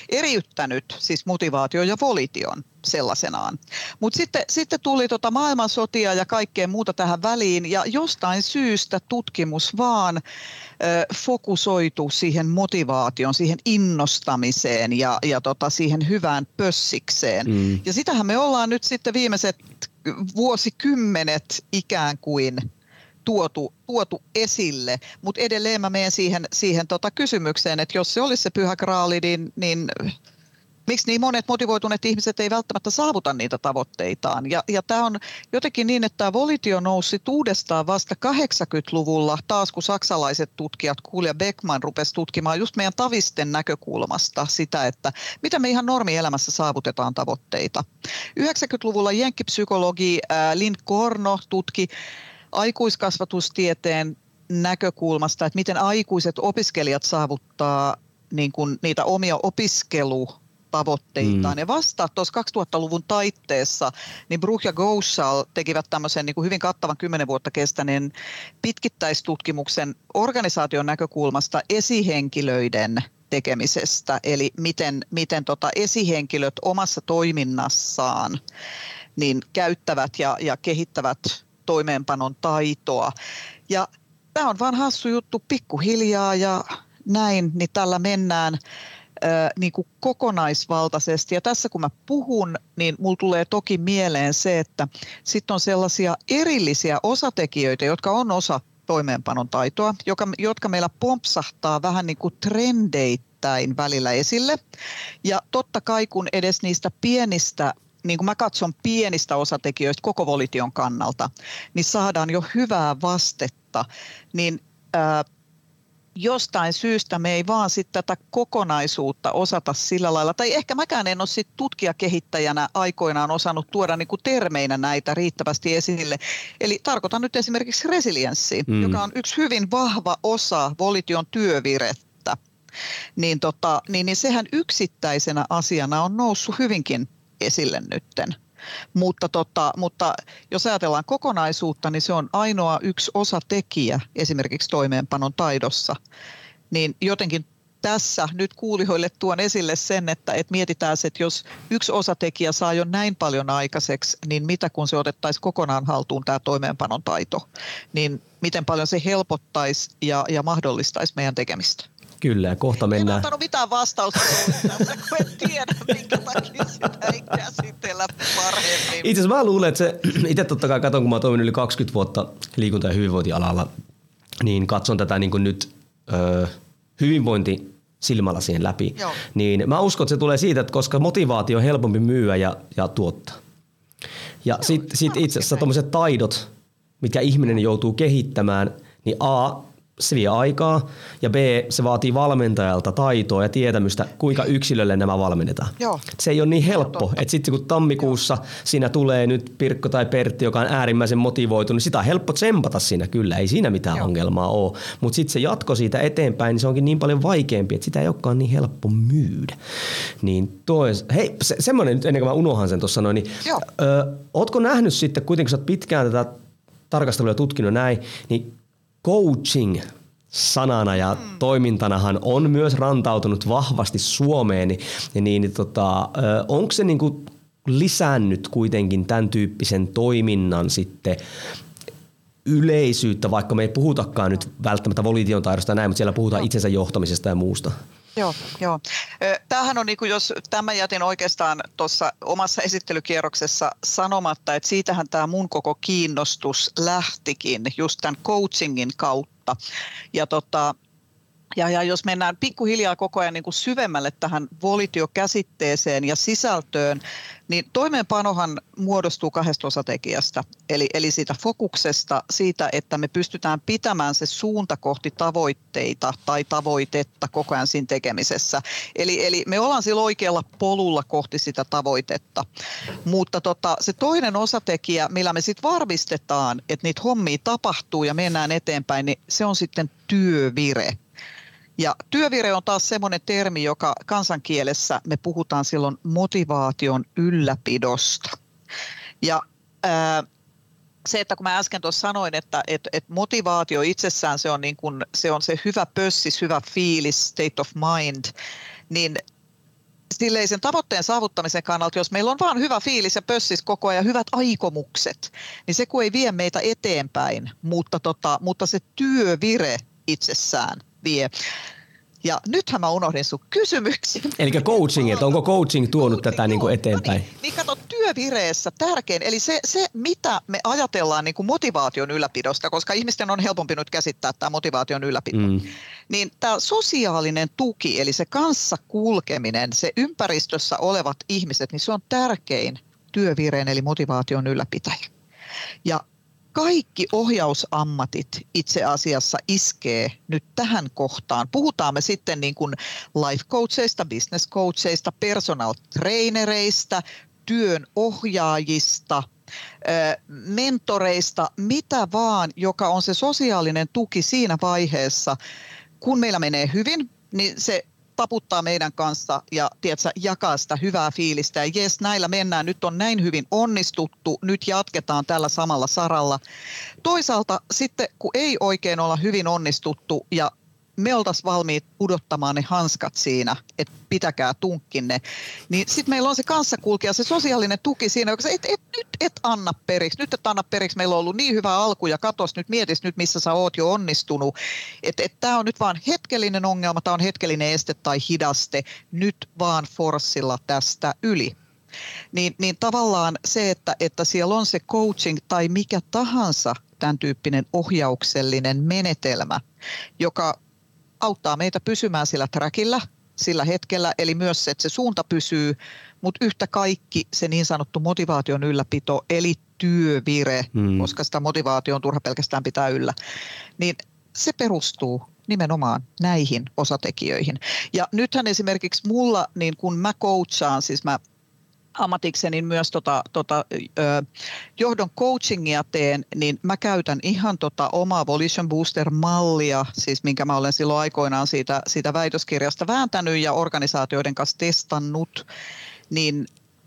eriyttänyt siis motivaatio ja volition sellaisenaan. Mutta sitten, sitten tuli tota maailmansotia ja kaikkea muuta tähän väliin ja jostain syystä tutkimus vaan ö, fokusoitu siihen motivaation, siihen innostamiseen ja, ja tota, siihen hyvään pössikseen. Mm. Ja sitähän me ollaan nyt sitten viimeiset vuosikymmenet ikään kuin tuotu, tuotu esille, mutta edelleen mä menen siihen, siihen tota kysymykseen, että jos se olisi se pyhä kraali, niin, niin miksi niin monet motivoituneet ihmiset ei välttämättä saavuta niitä tavoitteitaan. Ja, ja tämä on jotenkin niin, että tämä volitio nousi uudestaan vasta 80-luvulla, taas kun saksalaiset tutkijat, Kuulja Beckman rupesi tutkimaan just meidän tavisten näkökulmasta sitä, että mitä me ihan normielämässä saavutetaan tavoitteita. 90-luvulla jenkkipsykologi Lind Korno tutki aikuiskasvatustieteen näkökulmasta, että miten aikuiset opiskelijat saavuttaa niin kuin niitä omia opiskelu tavoitteitaan. Mm. Ja vasta tuossa 2000-luvun taitteessa niin Bruch ja Gouchal tekivät tämmöisen niin kuin hyvin kattavan 10 vuotta kestäneen pitkittäistutkimuksen organisaation näkökulmasta esihenkilöiden tekemisestä, eli miten, miten tota esihenkilöt omassa toiminnassaan niin käyttävät ja, ja kehittävät toimeenpanon taitoa. Ja tämä on vaan hassu juttu pikkuhiljaa ja näin, niin tällä mennään niin kuin kokonaisvaltaisesti. Ja tässä kun mä puhun, niin mulla tulee toki mieleen se, että sitten on sellaisia erillisiä osatekijöitä, jotka on osa toimeenpanon taitoa, joka, jotka meillä pompsahtaa vähän niin kuin trendeittäin välillä esille. Ja totta kai kun edes niistä pienistä niin kuin mä katson pienistä osatekijöistä koko volition kannalta, niin saadaan jo hyvää vastetta, niin ää, jostain syystä me ei vaan sitten tätä kokonaisuutta osata sillä lailla, tai ehkä mäkään en ole sit tutkijakehittäjänä aikoinaan osannut tuoda niin kuin termeinä näitä riittävästi esille. Eli tarkoitan nyt esimerkiksi resilienssiä, mm. joka on yksi hyvin vahva osa Volition työvirettä. Niin, tota, niin, niin sehän yksittäisenä asiana on noussut hyvinkin esille nytten. Mutta, tota, mutta jos ajatellaan kokonaisuutta, niin se on ainoa yksi osatekijä esimerkiksi toimeenpanon taidossa. Niin jotenkin tässä nyt kuulijoille tuon esille sen, että, että mietitään, että jos yksi osatekijä saa jo näin paljon aikaiseksi, niin mitä kun se otettaisiin kokonaan haltuun tämä toimeenpanon taito, niin miten paljon se helpottaisi ja, ja mahdollistaisi meidän tekemistä. Kyllä, ja kohta mennään. En ottanut mitään vastausta kun en tiedä, minkä takia sitä ei käsitellä paremmin. Itse asiassa mä luulen, että se, itse totta kai katson, kun mä oon yli 20 vuotta liikunta- ja hyvinvointialalla, niin katson tätä niin kuin nyt ö, hyvinvointi silmällä siihen läpi. Joo. Niin mä uskon, että se tulee siitä, että koska motivaatio on helpompi myyä ja, ja tuottaa. Ja sitten sit itse asiassa tuommoiset taidot, mitkä ihminen joutuu kehittämään, niin A, se vie aikaa ja B, se vaatii valmentajalta taitoa ja tietämystä, kuinka yksilölle nämä valmennetaan. Joo. Se ei ole niin helppo, että sitten kun tammikuussa Joo. siinä tulee nyt Pirkko tai Pertti, joka on äärimmäisen motivoitunut, niin sitä on helppo tsempata siinä kyllä, ei siinä mitään Joo. ongelmaa ole. Mutta sitten se jatko siitä eteenpäin, niin se onkin niin paljon vaikeampi, että sitä ei olekaan niin helppo myydä. Niin toi, hei, se, semmoinen nyt ennen kuin mä unohan sen tuossa noin, niin Joo. ö, ootko nähnyt sitten, kuitenkin sä oot pitkään tätä tarkastelua ja tutkinut näin, niin coaching sanana ja mm. toimintanahan on myös rantautunut vahvasti Suomeen, niin, niin, niin tota, onko se niinku lisännyt kuitenkin tämän tyyppisen toiminnan sitten yleisyyttä, vaikka me ei puhutakaan nyt välttämättä volition taidosta näin, mutta siellä puhutaan itsensä johtamisesta ja muusta? Joo, joo. Tämähän on, niin kuin jos tämä jätin oikeastaan tuossa omassa esittelykierroksessa sanomatta, että siitähän tämä mun koko kiinnostus lähtikin just tämän coachingin kautta. Ja tota, ja, ja jos mennään pikkuhiljaa koko ajan niin kuin syvemmälle tähän volitiokäsitteeseen ja sisältöön, niin toimeenpanohan muodostuu kahdesta osatekijästä. Eli, eli siitä fokuksesta, siitä, että me pystytään pitämään se suunta kohti tavoitteita tai tavoitetta koko ajan siinä tekemisessä. Eli, eli me ollaan sillä oikealla polulla kohti sitä tavoitetta. Mutta tota, se toinen osatekijä, millä me sitten varmistetaan, että niitä hommia tapahtuu ja mennään eteenpäin, niin se on sitten työvire. Ja työvire on taas semmoinen termi, joka kansankielessä me puhutaan silloin motivaation ylläpidosta. Ja ää, se, että kun mä äsken tuossa sanoin, että et, et motivaatio itsessään se on, niin kun, se on se hyvä pössis, hyvä fiilis, state of mind, niin silleen sen tavoitteen saavuttamisen kannalta, jos meillä on vaan hyvä fiilis ja pössis koko ajan, hyvät aikomukset, niin se kun ei vie meitä eteenpäin, mutta, tota, mutta se työvire itsessään – vie. Ja nythän mä unohdin sun kysymyksen. Eli coaching, että onko coaching tuonut coaching, tätä niin kuin eteenpäin? No niin, niin kato, työvireessä tärkein, eli se, se mitä me ajatellaan niin kuin motivaation ylläpidosta, koska ihmisten on helpompi nyt käsittää tämä motivaation ylläpito, mm. niin tämä sosiaalinen tuki, eli se kanssa kulkeminen, se ympäristössä olevat ihmiset, niin se on tärkein työvireen eli motivaation ylläpitäjä. Ja kaikki ohjausammatit itse asiassa iskee nyt tähän kohtaan. Puhutaan me sitten niin kuin life coacheista, business coacheista, personal trainereista, työn ohjaajista, mentoreista, mitä vaan, joka on se sosiaalinen tuki siinä vaiheessa, kun meillä menee hyvin, niin se taputtaa meidän kanssa ja tiedätkö, jakaa sitä hyvää fiilistä. Ja jes, näillä mennään, nyt on näin hyvin onnistuttu, nyt jatketaan tällä samalla saralla. Toisaalta sitten, kun ei oikein olla hyvin onnistuttu ja me oltaisiin valmiit pudottamaan ne hanskat siinä, että pitäkää tunkkinne. Niin sitten meillä on se kanssakulkija, se sosiaalinen tuki siinä, joka et, et, nyt et anna periksi, nyt et anna periksi, meillä on ollut niin hyvä alku ja katos nyt, mietis nyt missä sä oot jo onnistunut. Että et, tämä on nyt vaan hetkellinen ongelma, tämä on hetkellinen este tai hidaste, nyt vaan forssilla tästä yli. Niin, niin tavallaan se, että, että siellä on se coaching tai mikä tahansa tämän tyyppinen ohjauksellinen menetelmä, joka auttaa meitä pysymään sillä trackillä sillä hetkellä, eli myös se, että se suunta pysyy, mutta yhtä kaikki se niin sanottu motivaation ylläpito, eli työvire, hmm. koska sitä motivaatio on turha pelkästään pitää yllä, niin se perustuu nimenomaan näihin osatekijöihin. Ja nythän esimerkiksi mulla, niin kun mä coachaan, siis mä ammatikseni myös tota, tota, ö, johdon coachingia teen, niin mä käytän ihan tota omaa Volition Booster-mallia, siis minkä mä olen silloin aikoinaan siitä, siitä väitöskirjasta vääntänyt ja organisaatioiden kanssa testannut, niin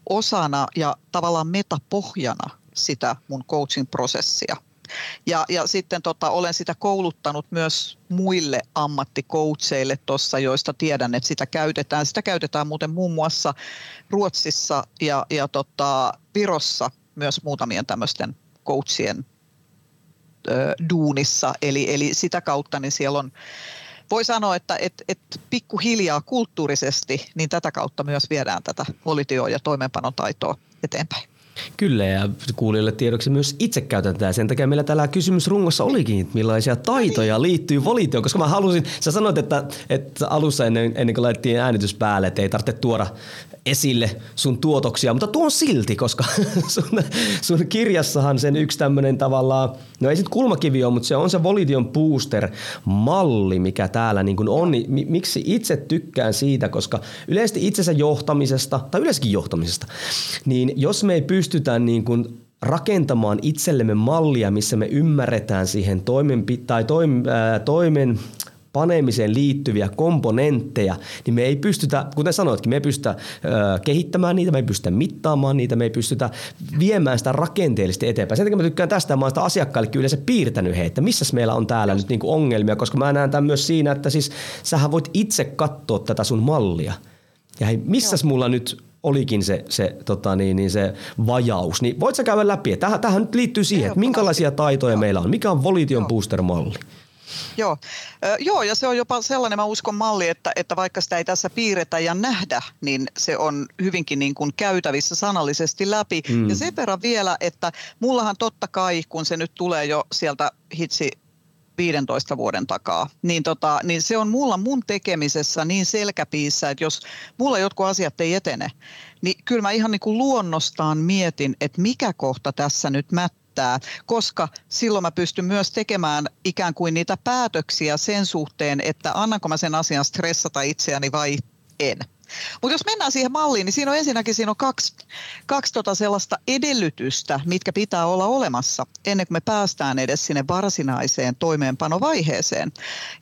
osana ja tavallaan metapohjana sitä mun coaching-prosessia. Ja, ja sitten tota, olen sitä kouluttanut myös muille ammattikoutseille tuossa, joista tiedän, että sitä käytetään. Sitä käytetään muuten muun muassa Ruotsissa ja, ja tota, Virossa myös muutamien tämmöisten coachien ö, duunissa. Eli, eli sitä kautta niin siellä on voi sanoa, että et, et pikkuhiljaa kulttuurisesti, niin tätä kautta myös viedään tätä politio- ja toimeenpanotaitoa eteenpäin. Kyllä ja kuulijoille tiedoksi myös itse käytän tätä. Sen takia meillä täällä kysymys rungossa olikin, että millaisia taitoja liittyy volitioon, koska mä halusin, sä sanoit, että, että alussa ennen, ennen kuin laitettiin äänitys päälle, että ei tarvitse tuoda esille sun tuotoksia, mutta tuon silti, koska sun, sun kirjassahan sen yksi tämmöinen tavallaan, no ei sit kulmakivi ole, mutta se on se Volition Booster-malli, mikä täällä niin kuin on. Miksi itse tykkään siitä, koska yleisesti itsensä johtamisesta, tai yleensäkin johtamisesta, niin jos me ei pystytä niin kuin rakentamaan itsellemme mallia, missä me ymmärretään siihen toimenpi- tai toim, ää, toimen panemiseen liittyviä komponentteja, niin me ei pystytä, kuten sanoitkin, me ei pystytä ö, kehittämään niitä, me ei pystytä mittaamaan niitä, me ei pystytä viemään sitä rakenteellisesti eteenpäin. Sen takia mä tykkään tästä, mä oon sitä asiakkaillekin yleensä piirtänyt he, että missä meillä on täällä nyt niinku ongelmia, koska mä näen tämän myös siinä, että siis sähän voit itse katsoa tätä sun mallia. Ja hei, missäs mulla nyt olikin se, se, tota niin, niin se vajaus, niin voit sä käydä läpi? Tähän, tähän nyt liittyy siihen, että minkälaisia taitoja meillä on, mikä on Volition Booster-malli? Joo. joo, ja se on jopa sellainen, mä uskon malli, että, että vaikka sitä ei tässä piirretä ja nähdä, niin se on hyvinkin niin kuin käytävissä sanallisesti läpi. Mm. Ja sen verran vielä, että mullahan totta kai, kun se nyt tulee jo sieltä hitsi 15 vuoden takaa, niin, tota, niin se on mulla mun tekemisessä niin selkäpiissä, että jos mulla jotkut asiat ei etene, niin kyllä mä ihan niin kuin luonnostaan mietin, että mikä kohta tässä nyt mättää riittää, koska silloin mä pystyn myös tekemään ikään kuin niitä päätöksiä sen suhteen, että annanko mä sen asian stressata itseäni vai en. Mutta jos mennään siihen malliin, niin siinä on ensinnäkin siinä on kaksi, kaksi tota sellaista edellytystä, mitkä pitää olla olemassa ennen kuin me päästään edes sinne varsinaiseen toimeenpanovaiheeseen.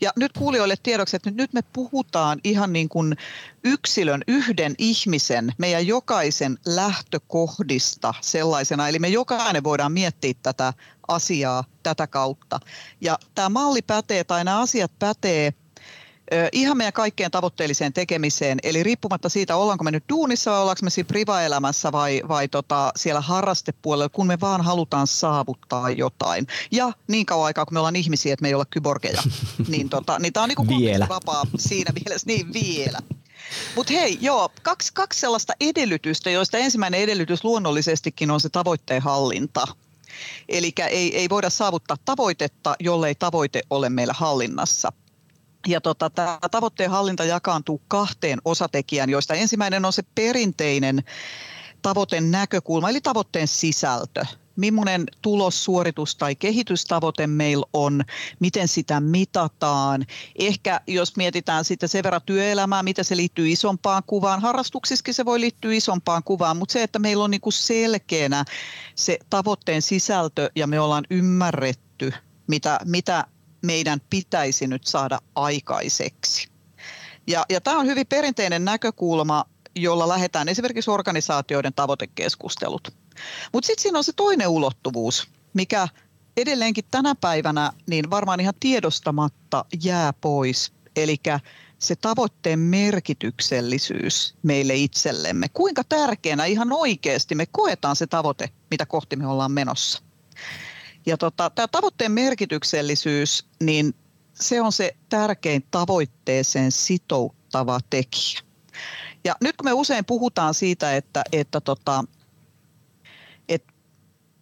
Ja nyt kuulijoille tiedoksi, että nyt me puhutaan ihan niin kuin yksilön, yhden ihmisen, meidän jokaisen lähtökohdista sellaisena. Eli me jokainen voidaan miettiä tätä asiaa tätä kautta. Ja tämä malli pätee tai nämä asiat pätee – ihan meidän kaikkeen tavoitteelliseen tekemiseen. Eli riippumatta siitä, ollaanko me nyt duunissa vai ollaanko me siinä priva-elämässä vai, vai tota, siellä harrastepuolella, kun me vaan halutaan saavuttaa jotain. Ja niin kauan aikaa, kun me ollaan ihmisiä, että me ei olla kyborgeja, niin, tota, niin tämä on niin vielä. vapaa siinä mielessä, niin vielä. Mutta hei, joo, kaksi, kaksi sellaista edellytystä, joista ensimmäinen edellytys luonnollisestikin on se tavoitteen hallinta. Eli ei, ei voida saavuttaa tavoitetta, jollei tavoite ole meillä hallinnassa – ja tota, tämä tavoitteen hallinta jakaantuu kahteen osatekijään, joista ensimmäinen on se perinteinen tavoitteen näkökulma, eli tavoitteen sisältö. Millainen tulos, suoritus tai kehitystavoite meillä on, miten sitä mitataan. Ehkä jos mietitään sitten sen verran työelämää, miten se liittyy isompaan kuvaan. Harrastuksissakin se voi liittyä isompaan kuvaan, mutta se, että meillä on niinku selkeänä se tavoitteen sisältö ja me ollaan ymmärretty, mitä, mitä meidän pitäisi nyt saada aikaiseksi. Ja, ja tämä on hyvin perinteinen näkökulma, jolla lähdetään esimerkiksi organisaatioiden tavoitekeskustelut. Mutta sitten siinä on se toinen ulottuvuus, mikä edelleenkin tänä päivänä niin varmaan ihan tiedostamatta jää pois. Eli se tavoitteen merkityksellisyys meille itsellemme. Kuinka tärkeänä ihan oikeasti me koetaan se tavoite, mitä kohti me ollaan menossa. Ja tota, tämä tavoitteen merkityksellisyys, niin se on se tärkein tavoitteeseen sitouttava tekijä. Ja nyt kun me usein puhutaan siitä, että, että, tota, että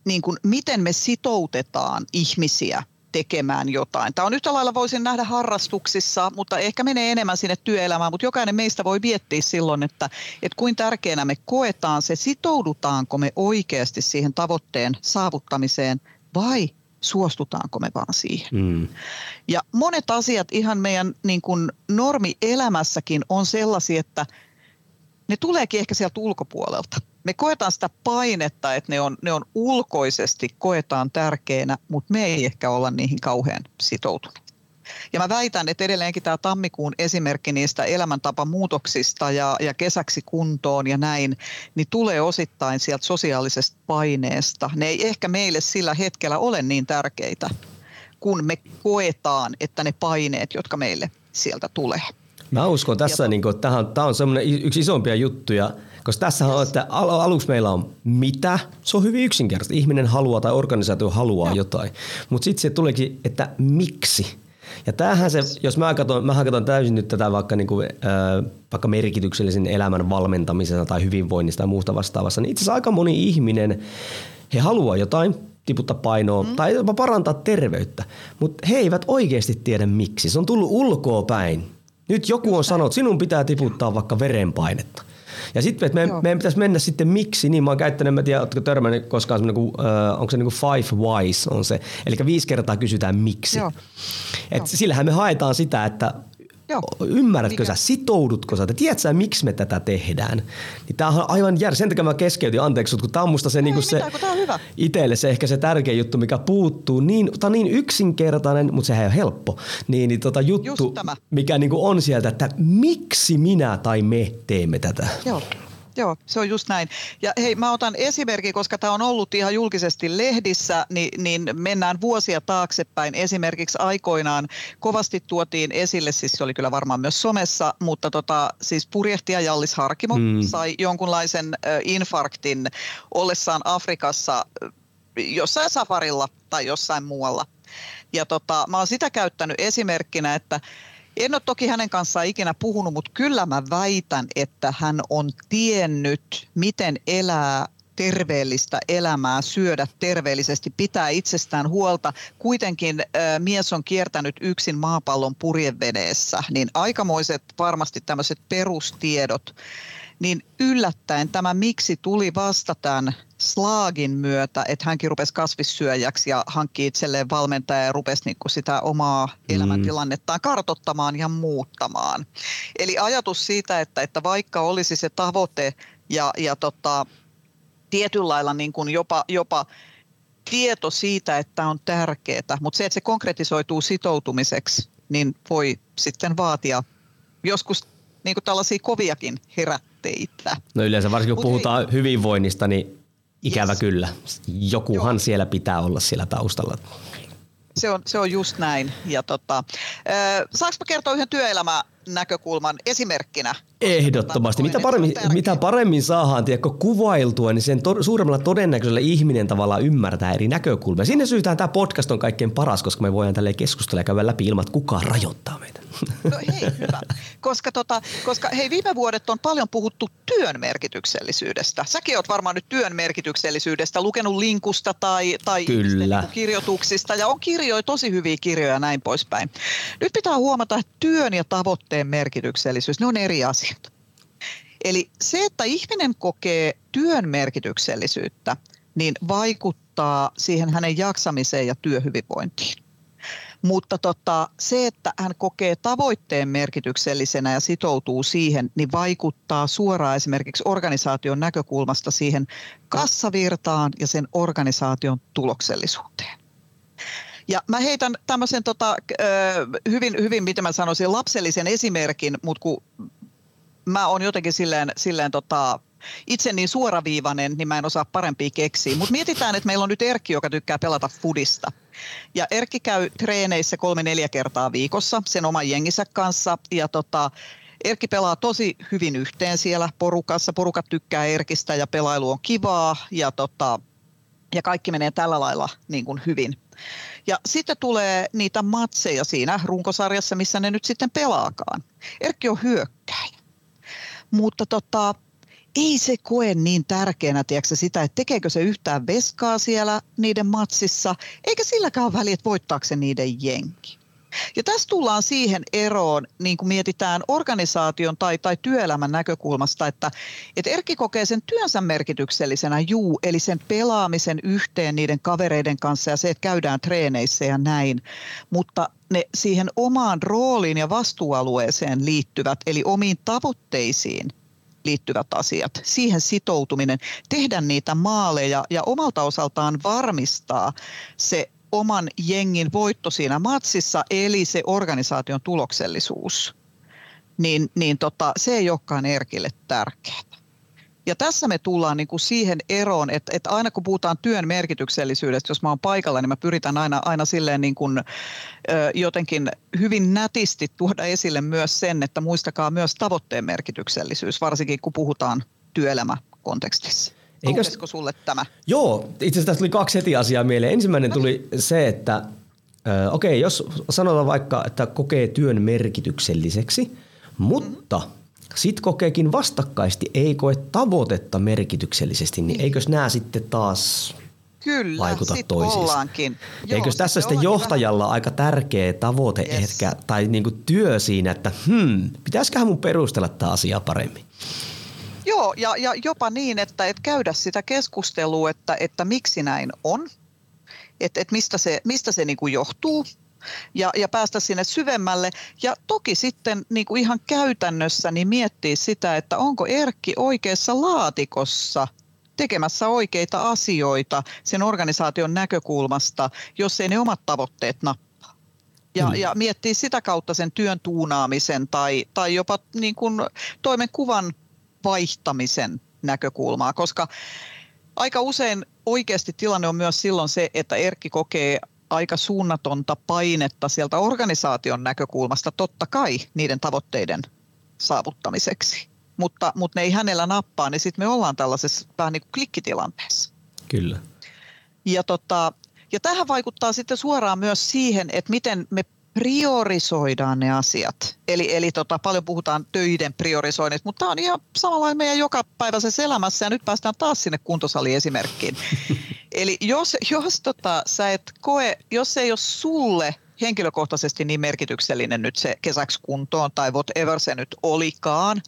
niin kuin miten me sitoutetaan ihmisiä tekemään jotain. Tämä on yhtä lailla voisin nähdä harrastuksissa, mutta ehkä menee enemmän sinne työelämään, mutta jokainen meistä voi miettiä silloin, että, että kuinka tärkeänä me koetaan se, sitoudutaanko me oikeasti siihen tavoitteen saavuttamiseen vai suostutaanko me vaan siihen. Mm. Ja monet asiat ihan meidän niin kuin normielämässäkin on sellaisia, että ne tuleekin ehkä sieltä ulkopuolelta. Me koetaan sitä painetta, että ne on, ne on ulkoisesti koetaan tärkeänä, mutta me ei ehkä olla niihin kauhean sitoutunut. Ja mä väitän, että edelleenkin tämä tammikuun esimerkki niistä elämäntapamuutoksista ja, ja kesäksi kuntoon ja näin, niin tulee osittain sieltä sosiaalisesta paineesta. Ne ei ehkä meille sillä hetkellä ole niin tärkeitä, kun me koetaan, että ne paineet, jotka meille sieltä tulee. Mä uskon tässä, niin kuin, että tämä on semmoinen yksi isompia juttuja, koska tässä on, että al- aluksi meillä on mitä, se on hyvin yksinkertaista. Ihminen haluaa tai organisaatio haluaa Joo. jotain, mutta sitten se tuleekin, että miksi. Ja tämähän se, jos mä katson, mä katson täysin nyt tätä vaikka, niin kuin, äh, vaikka merkityksellisen elämän valmentamisena tai hyvinvoinnista tai muusta vastaavassa, niin itse asiassa aika moni ihminen, he haluaa jotain, tiputtaa painoa mm. tai jopa parantaa terveyttä, mutta he eivät oikeasti tiedä miksi. Se on tullut ulkoa päin. Nyt joku on sanonut, että sinun pitää tiputtaa vaikka verenpainetta. Ja sitten me, meidän pitäisi mennä sitten miksi, niin mä oon käyttänyt, mä tiedä, ootko törmännyt koskaan semmoinen kuin, äh, onko se niin kuin five whys on se, eli viisi kertaa kysytään miksi. Joo. Et Joo. sillähän me haetaan sitä, että Joo. Ymmärrätkö Mikä? sä, sitoudutko sä, että tiedät sä, miksi me tätä tehdään? Niin tää on aivan jär. Sen takia mä keskeytin, anteeksi, kun tää on musta se, Ei, niinku se itselle se ehkä se tärkein juttu, mikä puuttuu. Niin, tää on niin yksinkertainen, mutta sehän ei ole helppo. Niin, niin tota juttu, mikä niinku on sieltä, että miksi minä tai me teemme tätä. Joo. Joo, se on just näin. Ja hei, mä otan esimerkin, koska tämä on ollut ihan julkisesti lehdissä, niin, niin mennään vuosia taaksepäin. Esimerkiksi aikoinaan kovasti tuotiin esille, siis se oli kyllä varmaan myös somessa, mutta tota, siis purjehtija Jallis Harkimo mm. sai jonkunlaisen infarktin ollessaan Afrikassa jossain safarilla tai jossain muualla. Ja tota, mä oon sitä käyttänyt esimerkkinä, että en ole toki hänen kanssaan ikinä puhunut, mutta kyllä mä väitän, että hän on tiennyt, miten elää terveellistä elämää, syödä terveellisesti, pitää itsestään huolta. Kuitenkin äh, mies on kiertänyt yksin maapallon purjeveneessä, niin aikamoiset varmasti tämmöiset perustiedot niin yllättäen tämä miksi tuli vasta tämän slaagin myötä, että hänkin rupesi kasvissyöjäksi ja hankki itselleen valmentaja ja rupesi niin sitä omaa mm. elämäntilannettaan kartottamaan ja muuttamaan. Eli ajatus siitä, että, että vaikka olisi se tavoite ja, ja tota, tietyllä lailla niin kuin jopa, jopa tieto siitä, että on tärkeää, mutta se, että se konkretisoituu sitoutumiseksi, niin voi sitten vaatia joskus niin kuin tällaisia koviakin herätteitä. No yleensä varsinkin kun Mut puhutaan hei, hyvinvoinnista, niin ikävä yes. kyllä. Jokuhan Joo. siellä pitää olla siellä taustalla. Se on, se on just näin. Ja tota, äh, saanko kertoa yhden työelämä näkökulman esimerkkinä. Ehdottomasti. Mitä paremmin, mitä paremmin saadaan tiedätkö, kuvailtua, niin sen to, suuremmalla todennäköisellä ihminen tavallaan ymmärtää eri näkökulmia. Sinne syytään tämä podcast on kaikkein paras, koska me voidaan tälle keskustella ja käydä läpi ilman, että kukaan rajoittaa meitä. No hei, hyvä. Koska, tota, koska hei, viime vuodet on paljon puhuttu työn merkityksellisyydestä. Säkin oot varmaan nyt työn merkityksellisyydestä lukenut linkusta tai, tai Kyllä. Niin kirjoituksista ja on kirjoja, tosi hyviä kirjoja ja näin poispäin. Nyt pitää huomata, että työn ja tavoitteen merkityksellisyys, ne on eri asiat. Eli se, että ihminen kokee työn merkityksellisyyttä, niin vaikuttaa siihen hänen jaksamiseen ja työhyvinvointiin. Mutta tota, se, että hän kokee tavoitteen merkityksellisenä ja sitoutuu siihen, niin vaikuttaa suoraan esimerkiksi organisaation näkökulmasta siihen kassavirtaan ja sen organisaation tuloksellisuuteen. Ja mä heitän tämmöisen tota, hyvin, hyvin, miten mä sanoisin, lapsellisen esimerkin, mutta kun mä oon jotenkin silleen, silleen tota, itse niin suoraviivainen, niin mä en osaa parempia keksiä. Mutta mietitään, että meillä on nyt Erkki, joka tykkää pelata fudista. Ja Erkki käy treeneissä kolme-neljä kertaa viikossa sen oman jengissä kanssa. Ja tota, Erkki pelaa tosi hyvin yhteen siellä porukassa. Porukat tykkää Erkistä ja pelailu on kivaa ja, tota, ja kaikki menee tällä lailla niin kuin hyvin. Ja sitten tulee niitä matseja siinä runkosarjassa, missä ne nyt sitten pelaakaan. Erkki on hyökkäjä. Mutta tota, ei se koe niin tärkeänä tiedätkö, sitä, että tekeekö se yhtään veskaa siellä niiden matsissa, eikä silläkään ole väliä, että voittaako se niiden jenki. Ja tässä tullaan siihen eroon, niin kuin mietitään organisaation tai, tai työelämän näkökulmasta, että, että Erkki kokee sen työnsä merkityksellisenä, juu, eli sen pelaamisen yhteen niiden kavereiden kanssa ja se, että käydään treeneissä ja näin. Mutta ne siihen omaan rooliin ja vastuualueeseen liittyvät, eli omiin tavoitteisiin liittyvät asiat, siihen sitoutuminen, tehdä niitä maaleja ja omalta osaltaan varmistaa se oman jengin voitto siinä matsissa, eli se organisaation tuloksellisuus, niin, niin tota, se ei olekaan Erkille tärkeää. Ja tässä me tullaan niin kuin siihen eroon, että, että aina kun puhutaan työn merkityksellisyydestä, jos mä oon paikalla, niin mä pyritän aina, aina silleen niin kuin, ö, jotenkin hyvin nätisti tuoda esille myös sen, että muistakaa myös tavoitteen merkityksellisyys, varsinkin kun puhutaan työelämäkontekstissa. Eikös... sulle tämä? Joo, itse asiassa tuli kaksi heti asiaa mieleen. Ensimmäinen tuli se, että okei, jos sanotaan vaikka, että kokee työn merkitykselliseksi, mutta mm-hmm. sit kokeekin vastakkaisesti, ei koe tavoitetta merkityksellisesti, niin, niin. eikös nämä sitten taas Kyllä, vaikuta toisiinsa. ollaankin. Joo, Eikö tässä sitten johtajalla vähän... aika tärkeä tavoite yes. ehkä, tai niinku työ siinä, että hmm, pitäisiköhän mun perustella tämä asia paremmin? Joo, ja, ja jopa niin, että et käydä sitä keskustelua, että, että miksi näin on, että et mistä se, mistä se niinku johtuu, ja, ja päästä sinne syvemmälle. Ja toki sitten niin kuin ihan käytännössä niin miettiä sitä, että onko Erkki oikeassa laatikossa tekemässä oikeita asioita sen organisaation näkökulmasta, jos ei ne omat tavoitteet nappaa. Ja, mm. ja miettiä sitä kautta sen työn tuunaamisen tai, tai jopa niin kuin toimenkuvan vaihtamisen näkökulmaa, koska aika usein oikeasti tilanne on myös silloin se, että Erkki kokee aika suunnatonta painetta sieltä organisaation näkökulmasta totta kai niiden tavoitteiden saavuttamiseksi. Mutta, mutta ne ei hänellä nappaa, niin sitten me ollaan tällaisessa vähän niin kuin klikkitilanteessa. Kyllä. Ja, tota, ja tähän vaikuttaa sitten suoraan myös siihen, että miten me priorisoidaan ne asiat. Eli, eli tota, paljon puhutaan töiden priorisoinnista, mutta tämä on ihan samanlainen meidän jokapäiväisessä elämässä ja nyt päästään taas sinne kuntosaliesimerkkiin. eli jos, jos tota, sä et koe, jos se ei ole sulle henkilökohtaisesti niin merkityksellinen nyt se kesäksi kuntoon tai whatever se nyt olikaan,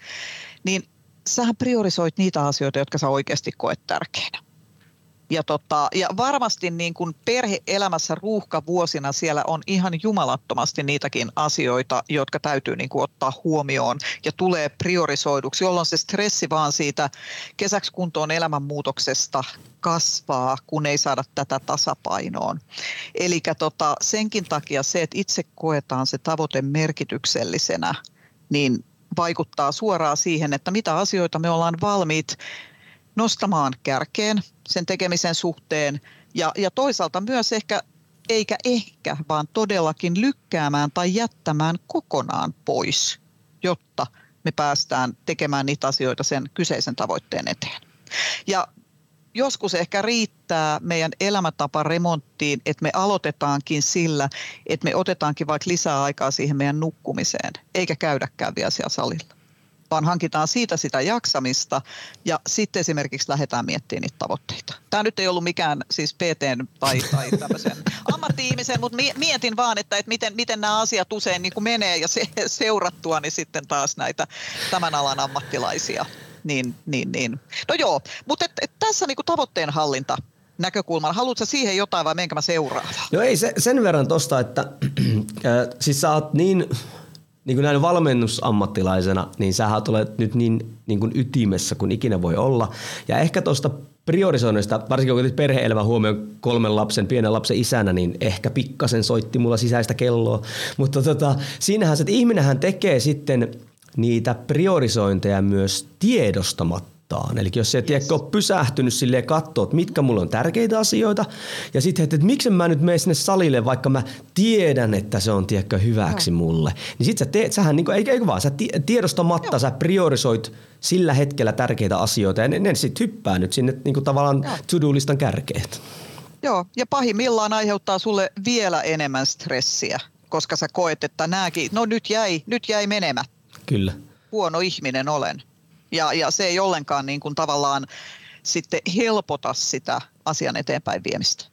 niin sähän priorisoit niitä asioita, jotka sä oikeasti koet tärkeinä. Ja, tota, ja varmasti niin kuin perhe-elämässä ruuhkavuosina siellä on ihan jumalattomasti niitäkin asioita, jotka täytyy niin kuin ottaa huomioon ja tulee priorisoiduksi, jolloin se stressi vaan siitä kesäksi kuntoon elämänmuutoksesta kasvaa, kun ei saada tätä tasapainoon. Eli tota, senkin takia se, että itse koetaan se tavoite merkityksellisenä, niin vaikuttaa suoraan siihen, että mitä asioita me ollaan valmiit nostamaan kärkeen sen tekemisen suhteen ja, ja toisaalta myös ehkä, eikä ehkä, vaan todellakin lykkäämään tai jättämään kokonaan pois, jotta me päästään tekemään niitä asioita sen kyseisen tavoitteen eteen. Ja joskus ehkä riittää meidän elämäntapa remonttiin, että me aloitetaankin sillä, että me otetaankin vaikka lisää aikaa siihen meidän nukkumiseen, eikä käydäkään vielä siellä salilla vaan hankitaan siitä sitä jaksamista ja sitten esimerkiksi lähdetään miettimään niitä tavoitteita. Tämä nyt ei ollut mikään siis PT tai, tai tämmöisen ammatti-ihmisen, mutta mietin vaan, että, että miten, miten nämä asiat usein niin kuin menee ja se, seurattua niin sitten taas näitä tämän alan ammattilaisia. Niin, niin, niin. No joo, mutta et, et tässä niin kuin tavoitteen hallinta näkökulmalla. Haluatko siihen jotain vai menkö mä seuraavaan? No ei, se, sen verran tosta, että äh, siis sä oot niin niin kuin näin valmennusammattilaisena, niin sä olet nyt niin, niin kuin ytimessä kuin ikinä voi olla. Ja ehkä tuosta priorisoinnista, varsinkin kun perhe-elämä huomioon kolmen lapsen, pienen lapsen isänä, niin ehkä pikkasen soitti mulla sisäistä kelloa. Mutta tota, siinähän se, että ihminenhän tekee sitten niitä priorisointeja myös tiedostamatta kohtaan. Eli jos se yes. tiedä, ole pysähtynyt silleen katsoa, että mitkä mulle on tärkeitä asioita, ja sitten, että, että miksi mä nyt menen sinne salille, vaikka mä tiedän, että se on tiedätkö, hyväksi no. mulle. Niin sit sä teet, sähän, niin kuin, eikö, eikö vaan, sä tiedostamatta Joo. sä priorisoit sillä hetkellä tärkeitä asioita, ja ne, ne sitten hyppää nyt sinne niin kuin tavallaan to-do-listan kärkeet. Joo, ja pahimmillaan aiheuttaa sulle vielä enemmän stressiä, koska sä koet, että nääkin, no nyt jäi, nyt jäi menemään. Kyllä. Huono ihminen olen. Ja, ja se ei ollenkaan niin kuin tavallaan sitten helpota sitä asian eteenpäin viemistä.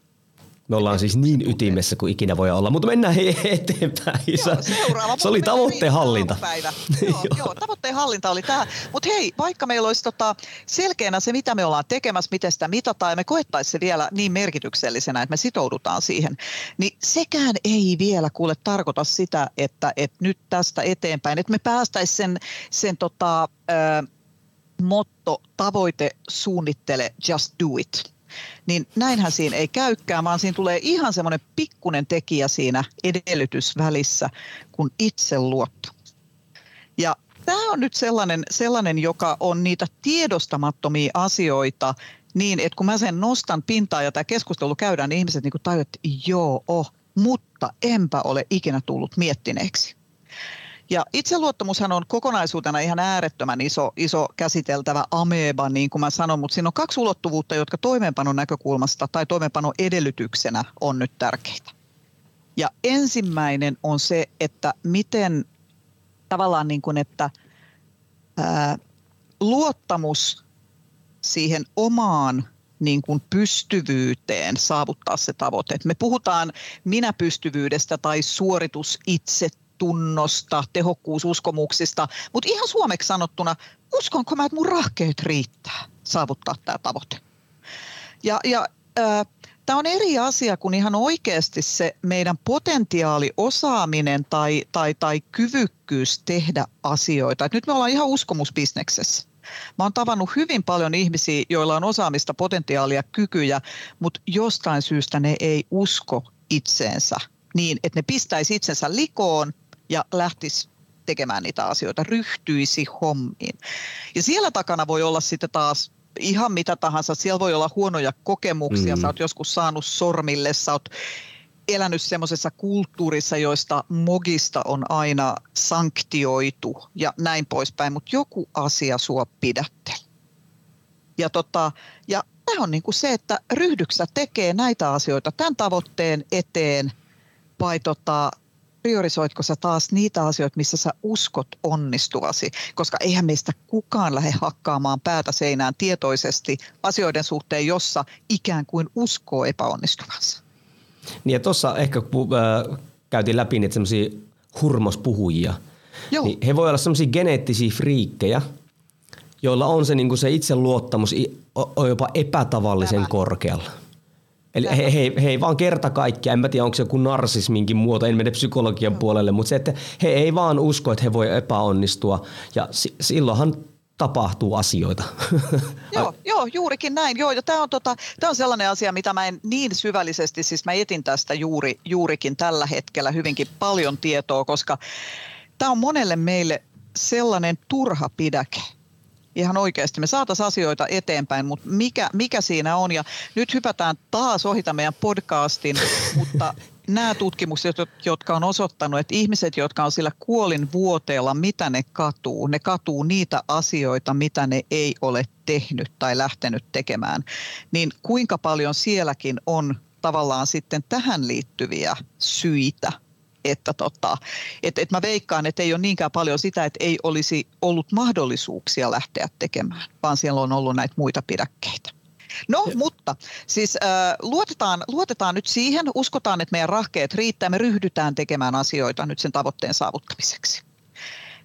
Me ollaan siis niin ytimessä kuin ikinä voi olla, mutta mennään hei eteenpäin. Joo, seuraava. Se oli tavoitteen hallinta. joo, joo, tavoitteen hallinta oli tämä. Mutta hei, vaikka meillä olisi tota selkeänä se, mitä me ollaan tekemässä, miten sitä mitataan, ja me koettaisiin se vielä niin merkityksellisenä, että me sitoudutaan siihen, niin sekään ei vielä kuule tarkoita sitä, että, että nyt tästä eteenpäin, että me päästäisiin sen, sen tota, motto, tavoite, suunnittele, just do it niin näinhän siinä ei käykään, vaan siinä tulee ihan semmoinen pikkunen tekijä siinä edellytysvälissä kuin itseluotto. Ja tämä on nyt sellainen, sellainen, joka on niitä tiedostamattomia asioita, niin että kun mä sen nostan pintaan ja tämä keskustelu käydään, niin ihmiset niin tajuavat, että joo, oh, mutta enpä ole ikinä tullut miettineeksi. Ja itseluottamushan on kokonaisuutena ihan äärettömän iso, iso käsiteltävä ameba, niin kuin mä sanon, mutta siinä on kaksi ulottuvuutta, jotka toimeenpanon näkökulmasta tai toimeenpanon edellytyksenä on nyt tärkeitä. Ja ensimmäinen on se, että miten tavallaan niin kuin, että ää, luottamus siihen omaan niin kuin pystyvyyteen saavuttaa se tavoite. Me puhutaan minäpystyvyydestä tai suoritus itse tunnosta, tehokkuususkomuksista, mutta ihan suomeksi sanottuna, uskonko mä, että mun rahkeet riittää saavuttaa tämä tavoite. Ja, ja äh, tämä on eri asia kuin ihan oikeasti se meidän potentiaali, osaaminen tai, tai, tai kyvykkyys tehdä asioita. Et nyt me ollaan ihan uskomusbisneksessä. Mä oon tavannut hyvin paljon ihmisiä, joilla on osaamista, potentiaalia, kykyjä, mutta jostain syystä ne ei usko itseensä niin, että ne pistäisi itsensä likoon ja lähtisi tekemään niitä asioita, ryhtyisi hommiin. Ja siellä takana voi olla sitten taas ihan mitä tahansa. Siellä voi olla huonoja kokemuksia, mm. sä oot joskus saanut sormille, sä oot elänyt semmoisessa kulttuurissa, joista mogista on aina sanktioitu ja näin poispäin, mutta joku asia sua pidätteli. Ja, tota, ja tämä on niin kuin se, että ryhdyksä tekee näitä asioita tämän tavoitteen eteen vai tota, priorisoitko sä taas niitä asioita, missä sä uskot onnistuvasi, koska eihän meistä kukaan lähde hakkaamaan päätä seinään tietoisesti asioiden suhteen, jossa ikään kuin uskoo epäonnistuvansa. Niin ja tuossa ehkä kun äh, käytiin läpi niitä semmoisia hurmospuhujia, Joo. niin he voi olla semmoisia geneettisiä friikkejä, joilla on se, niin se itseluottamus on jopa epätavallisen Tämä. korkealla. Eli he, he, he ei vaan kerta kaikkiaan, en mä tiedä onko se joku narsisminkin muoto, en mene psykologian puolelle, mutta se, että he ei vaan usko, että he voi epäonnistua ja si- silloinhan tapahtuu asioita. Joo, joo, juurikin näin. Joo, ja tämä on, tota, tämä on sellainen asia, mitä mä en niin syvällisesti, siis mä etin tästä juuri, juurikin tällä hetkellä hyvinkin paljon tietoa, koska tämä on monelle meille sellainen turha pidäke, ihan oikeasti. Me saataisiin asioita eteenpäin, mutta mikä, mikä siinä on? Ja nyt hypätään taas ohita meidän podcastin, mutta nämä tutkimukset, jotka on osoittanut, että ihmiset, jotka on sillä kuolin vuoteella, mitä ne katuu, ne katuu niitä asioita, mitä ne ei ole tehnyt tai lähtenyt tekemään, niin kuinka paljon sielläkin on tavallaan sitten tähän liittyviä syitä että tota, et, et mä veikkaan, että ei ole niinkään paljon sitä, että ei olisi ollut mahdollisuuksia lähteä tekemään, vaan siellä on ollut näitä muita pidäkkeitä. No, ja. mutta siis äh, luotetaan, luotetaan nyt siihen, uskotaan, että meidän rahkeet riittää, me ryhdytään tekemään asioita nyt sen tavoitteen saavuttamiseksi.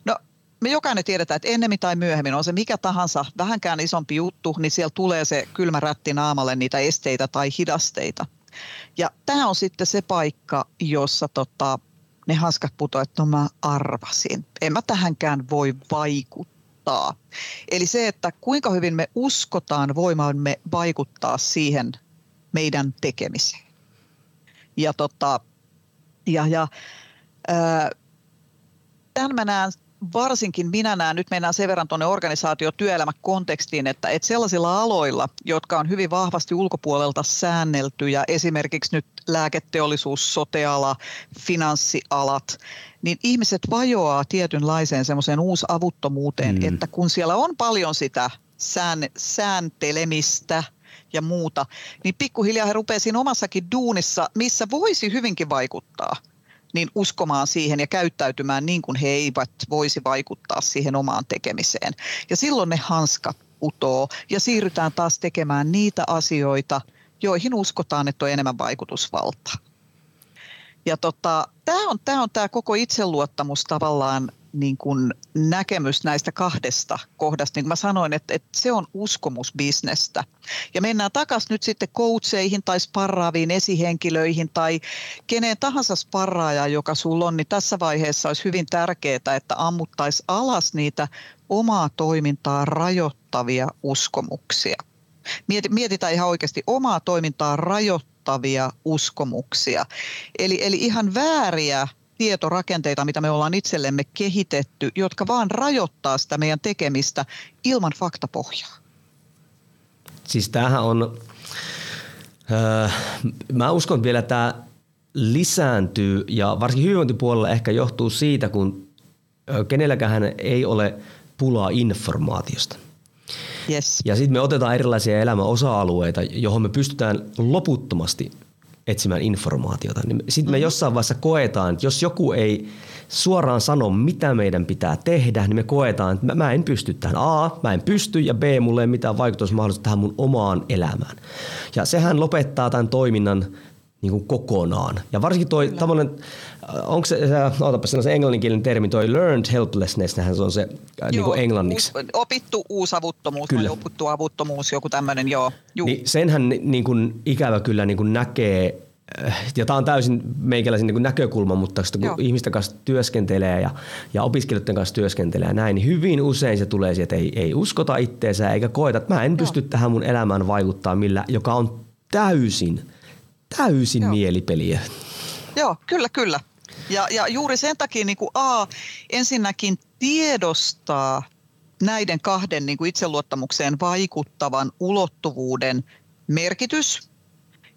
No, me jokainen tiedetään, että ennemmin tai myöhemmin on se mikä tahansa vähänkään isompi juttu, niin siellä tulee se kylmä rätti naamalle niitä esteitä tai hidasteita. Ja tämä on sitten se paikka, jossa tota, ne hanskat putoivat, että no mä arvasin. En mä tähänkään voi vaikuttaa. Eli se, että kuinka hyvin me uskotaan voimamme vaikuttaa siihen meidän tekemiseen. Ja, tota, ja, ja ää, tämän mä näen varsinkin minä näen, nyt mennään sen verran tuonne organisaatiotyöelämäkontekstiin, että, että sellaisilla aloilla, jotka on hyvin vahvasti ulkopuolelta säänneltyjä, esimerkiksi nyt lääketeollisuus, soteala, finanssialat, niin ihmiset vajoaa tietynlaiseen semmoiseen uusavuttomuuteen, mm. että kun siellä on paljon sitä sään, sääntelemistä – ja muuta, niin pikkuhiljaa he rupeaa siinä omassakin duunissa, missä voisi hyvinkin vaikuttaa – niin uskomaan siihen ja käyttäytymään niin kuin he eivät voisi vaikuttaa siihen omaan tekemiseen. Ja silloin ne hanskat putoo ja siirrytään taas tekemään niitä asioita, joihin uskotaan, että on enemmän vaikutusvaltaa. Ja tota, tämä on, tämä on koko itseluottamus tavallaan niin kuin näkemys näistä kahdesta kohdasta. Niin kuin mä sanoin, että, että se on uskomusbisnestä. Ja mennään takaisin nyt sitten coacheihin tai sparraaviin esihenkilöihin tai keneen tahansa sparraaja, joka sulla on, niin tässä vaiheessa olisi hyvin tärkeää, että ammuttaisi alas niitä omaa toimintaa rajoittavia uskomuksia. Mietitään ihan oikeasti omaa toimintaa rajoittavia uskomuksia. Eli, eli ihan vääriä tietorakenteita, mitä me ollaan itsellemme kehitetty, jotka vaan rajoittaa sitä meidän tekemistä ilman faktapohjaa. Siis tämähän on, öö, mä uskon vielä, tämä lisääntyy ja varsinkin hyvinvointipuolella ehkä johtuu siitä, kun kenelläkään ei ole pulaa informaatiosta. Yes. Ja sitten me otetaan erilaisia elämän osa-alueita, johon me pystytään loputtomasti etsimään informaatiota. Niin sitten me mm-hmm. jossain vaiheessa koetaan, että jos joku ei suoraan sano, mitä meidän pitää tehdä, niin me koetaan, että mä en pysty tähän. A, mä en pysty ja B, mulle ei mitään vaikutusmahdollisuutta tähän mun omaan elämään. Ja sehän lopettaa tämän toiminnan niin kuin kokonaan. Ja varsinkin toi tämmöinen, äh, onko se, ootapa se englanninkielinen termi, toi learned helplessness, se on se äh, niin kuin englanniksi. opittu uusavuttomuus kyllä. opittu avuttomuus, joku tämmöinen, joo. Juu. Niin senhän niin kuin, ikävä kyllä niin kuin näkee äh, ja tämä on täysin meikäläisen niin näkökulma, mutta kun Joo. ihmisten kanssa työskentelee ja, ja opiskelijoiden kanssa työskentelee ja näin, niin hyvin usein se tulee sieltä, että ei, ei uskota itteensä eikä koeta, että mä en Joo. pysty tähän mun elämään vaikuttaa, millä, joka on täysin – täysin Joo. mielipeliä. Joo, kyllä, kyllä. Ja, ja juuri sen takia niin kuin A, ensinnäkin tiedostaa näiden kahden niin kuin itseluottamukseen vaikuttavan ulottuvuuden merkitys –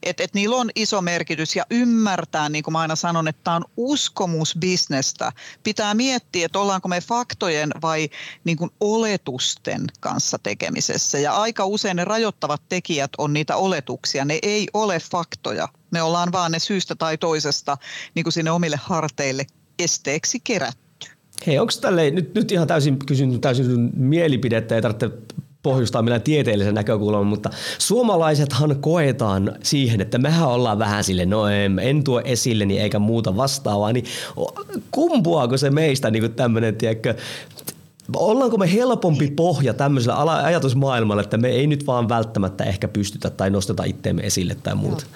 että et niillä on iso merkitys ja ymmärtää, niin kuin mä aina sanon, että tämä on uskomusbisnestä. Pitää miettiä, että ollaanko me faktojen vai niin kuin oletusten kanssa tekemisessä. Ja aika usein ne rajoittavat tekijät on niitä oletuksia. Ne ei ole faktoja. Me ollaan vaan ne syystä tai toisesta niin kuin sinne omille harteille esteeksi kerätty. Hei, onko tälle nyt, nyt ihan täysin kysynyt täysin mielipidettä, ei tarvitse pohjustaa millään tieteellisen näkökulman, mutta suomalaisethan koetaan siihen, että mehän ollaan vähän sille, no en, en tuo esilleni eikä muuta vastaavaa, niin kumpuaako se meistä niin tämmöinen, tiedätkö, Ollaanko me helpompi pohja tämmöisellä ajatusmaailmalla, että me ei nyt vaan välttämättä ehkä pystytä tai nosteta itteemme esille tai muuta?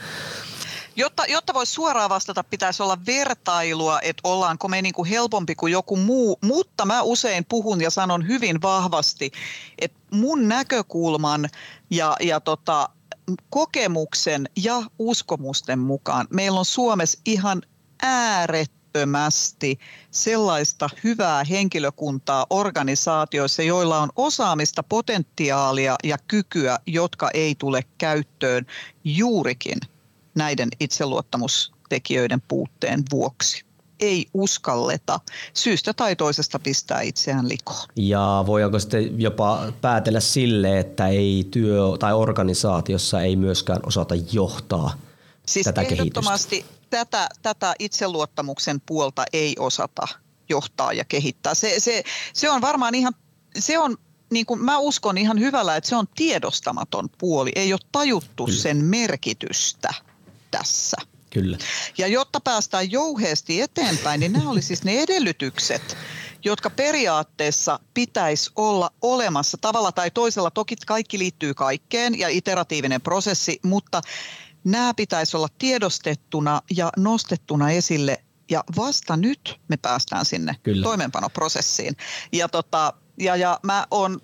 Jotta, jotta voisi suoraan vastata, pitäisi olla vertailua, että ollaanko me niin kuin helpompi kuin joku muu, mutta mä usein puhun ja sanon hyvin vahvasti, että mun näkökulman ja, ja tota, kokemuksen ja uskomusten mukaan meillä on Suomessa ihan äärettömästi sellaista hyvää henkilökuntaa organisaatioissa, joilla on osaamista, potentiaalia ja kykyä, jotka ei tule käyttöön juurikin – näiden itseluottamustekijöiden puutteen vuoksi ei uskalleta syystä tai toisesta pistää itseään likoon. Ja voidaanko sitten jopa päätellä sille, että ei työ tai organisaatiossa ei myöskään osata johtaa siis tätä ehdottomasti tätä, tätä itseluottamuksen puolta ei osata johtaa ja kehittää. Se, se, se on varmaan ihan, se on niin kuin mä uskon ihan hyvällä, että se on tiedostamaton puoli. Ei ole tajuttu sen merkitystä tässä. Kyllä. Ja jotta päästään jouheesti eteenpäin, niin nämä oli siis ne edellytykset, jotka periaatteessa pitäisi olla olemassa tavalla tai toisella. Toki kaikki liittyy kaikkeen ja iteratiivinen prosessi, mutta nämä pitäisi olla tiedostettuna ja nostettuna esille ja vasta nyt me päästään sinne Kyllä. toimeenpanoprosessiin. Ja, tota, ja, ja mä oon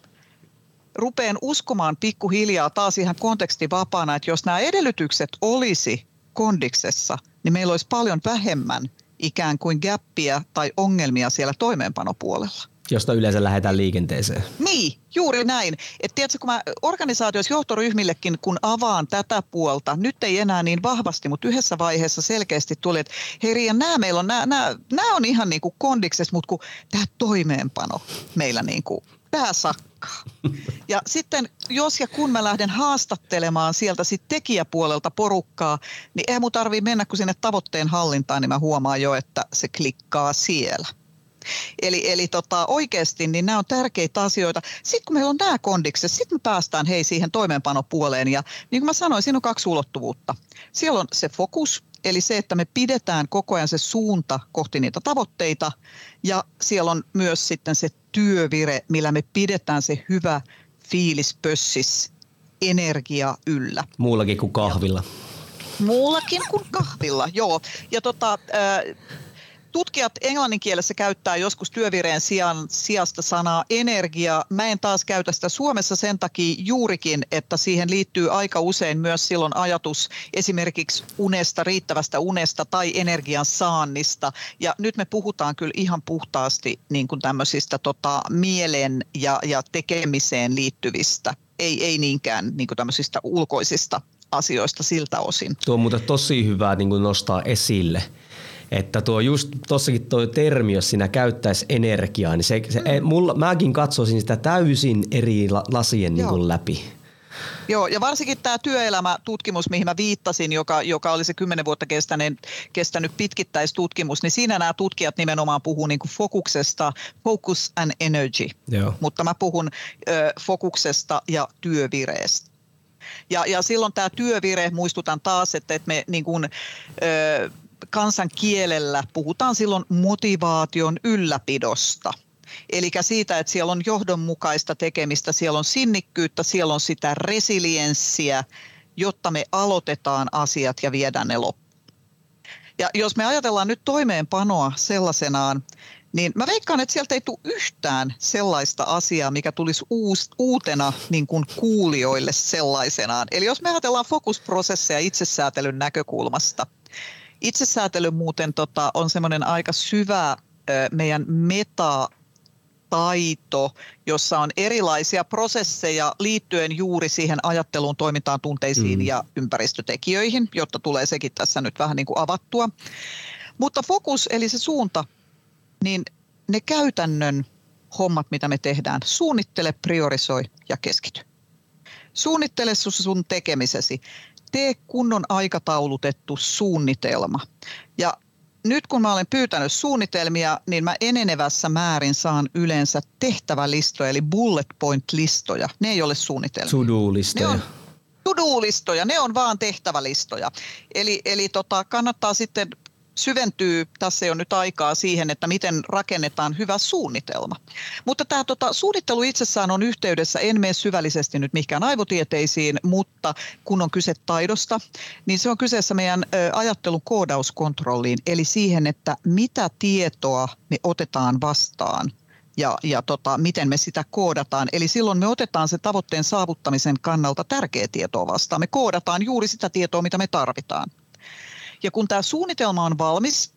rupeen uskomaan pikkuhiljaa taas ihan kontekstivapaana, että jos nämä edellytykset olisi kondiksessa, niin meillä olisi paljon vähemmän ikään kuin gappia tai ongelmia siellä toimeenpanopuolella. Josta yleensä lähdetään liikenteeseen. Niin, juuri näin. Et tiedätkö, kun mä organisaatioissa johtoryhmillekin, kun avaan tätä puolta, nyt ei enää niin vahvasti, mutta yhdessä vaiheessa selkeästi tuli, että hei Riia, nämä meillä on, nämä, nämä, nämä on ihan niin kuin kondiksessa, mutta kun tämä toimeenpano meillä niin kuin pää sakkaa. Ja sitten jos ja kun mä lähden haastattelemaan sieltä sit tekijäpuolelta porukkaa, niin ei mun tarvii mennä kuin sinne tavoitteen hallintaan, niin mä huomaan jo, että se klikkaa siellä. Eli, eli tota, oikeasti niin nämä on tärkeitä asioita. Sitten kun meillä on nämä kondikset, sitten me päästään hei siihen toimeenpanopuoleen. Ja niin kuin mä sanoin, siinä on kaksi ulottuvuutta. Siellä on se fokus, eli se, että me pidetään koko ajan se suunta kohti niitä tavoitteita. Ja siellä on myös sitten se työvire, millä me pidetään se hyvä fiilis pössis energia yllä. Muullakin kuin kahvilla. Ja, muullakin kuin kahvilla, joo. Ja tota, äh, tutkijat englannin kielessä käyttää joskus työvireen sijaan, sijasta sanaa energia. Mä en taas käytä sitä Suomessa sen takia juurikin, että siihen liittyy aika usein myös silloin ajatus esimerkiksi unesta, riittävästä unesta tai energian saannista. Ja nyt me puhutaan kyllä ihan puhtaasti niin kuin tämmöisistä tota, mielen ja, ja tekemiseen liittyvistä, ei, ei niinkään niin kuin tämmöisistä ulkoisista asioista siltä osin. Tuo on muuten tosi hyvä niin kuin nostaa esille – että tuo just tossakin tuo termi, jos sinä käyttäisi energiaa, niin se, se, mm. mulla, mäkin katsoisin sitä täysin eri lasien niin kuin läpi. Joo, ja varsinkin tämä työelämätutkimus, mihin mä viittasin, joka, joka oli se kymmenen vuotta kestäneen, kestänyt pitkittäistutkimus, niin siinä nämä tutkijat nimenomaan puhuu niin kuin fokuksesta, focus and energy, Joo. mutta mä puhun ö, fokuksesta ja työvireestä. Ja, ja silloin tämä työvire, muistutan taas, että, että me niin kuin, ö, kansan kielellä puhutaan silloin motivaation ylläpidosta. Eli siitä, että siellä on johdonmukaista tekemistä, siellä on sinnikkyyttä, siellä on sitä resilienssiä, jotta me aloitetaan asiat ja viedään ne loppuun. Ja jos me ajatellaan nyt toimeenpanoa sellaisenaan, niin mä veikkaan, että sieltä ei tule yhtään sellaista asiaa, mikä tulisi uus, uutena niin kuin kuulijoille sellaisenaan. Eli jos me ajatellaan fokusprosesseja itsesäätelyn näkökulmasta – Itsesäätely muuten tota, on semmoinen aika syvä meidän meta taito, jossa on erilaisia prosesseja liittyen juuri siihen ajatteluun, toimintaan, tunteisiin mm. ja ympäristötekijöihin, jotta tulee sekin tässä nyt vähän niin kuin avattua. Mutta fokus, eli se suunta, niin ne käytännön hommat, mitä me tehdään, suunnittele, priorisoi ja keskity. Suunnittele sun tekemisesi tee kunnon aikataulutettu suunnitelma. Ja nyt kun mä olen pyytänyt suunnitelmia, niin mä enenevässä määrin saan yleensä tehtävälistoja, eli bullet point-listoja. Ne ei ole suunnitelmia. To-do-listoja. Ne on to-do-listoja, ne on vaan tehtävälistoja. Eli, eli tota, kannattaa sitten syventyy, tässä ei ole nyt aikaa siihen, että miten rakennetaan hyvä suunnitelma. Mutta tämä tota, suunnittelu itsessään on yhteydessä, en mene syvällisesti nyt mihinkään aivotieteisiin, mutta kun on kyse taidosta, niin se on kyseessä meidän ö, ajattelun koodauskontrolliin, eli siihen, että mitä tietoa me otetaan vastaan ja, ja tota, miten me sitä koodataan. Eli silloin me otetaan se tavoitteen saavuttamisen kannalta tärkeä tietoa vastaan. Me koodataan juuri sitä tietoa, mitä me tarvitaan. Ja kun tämä suunnitelma on valmis,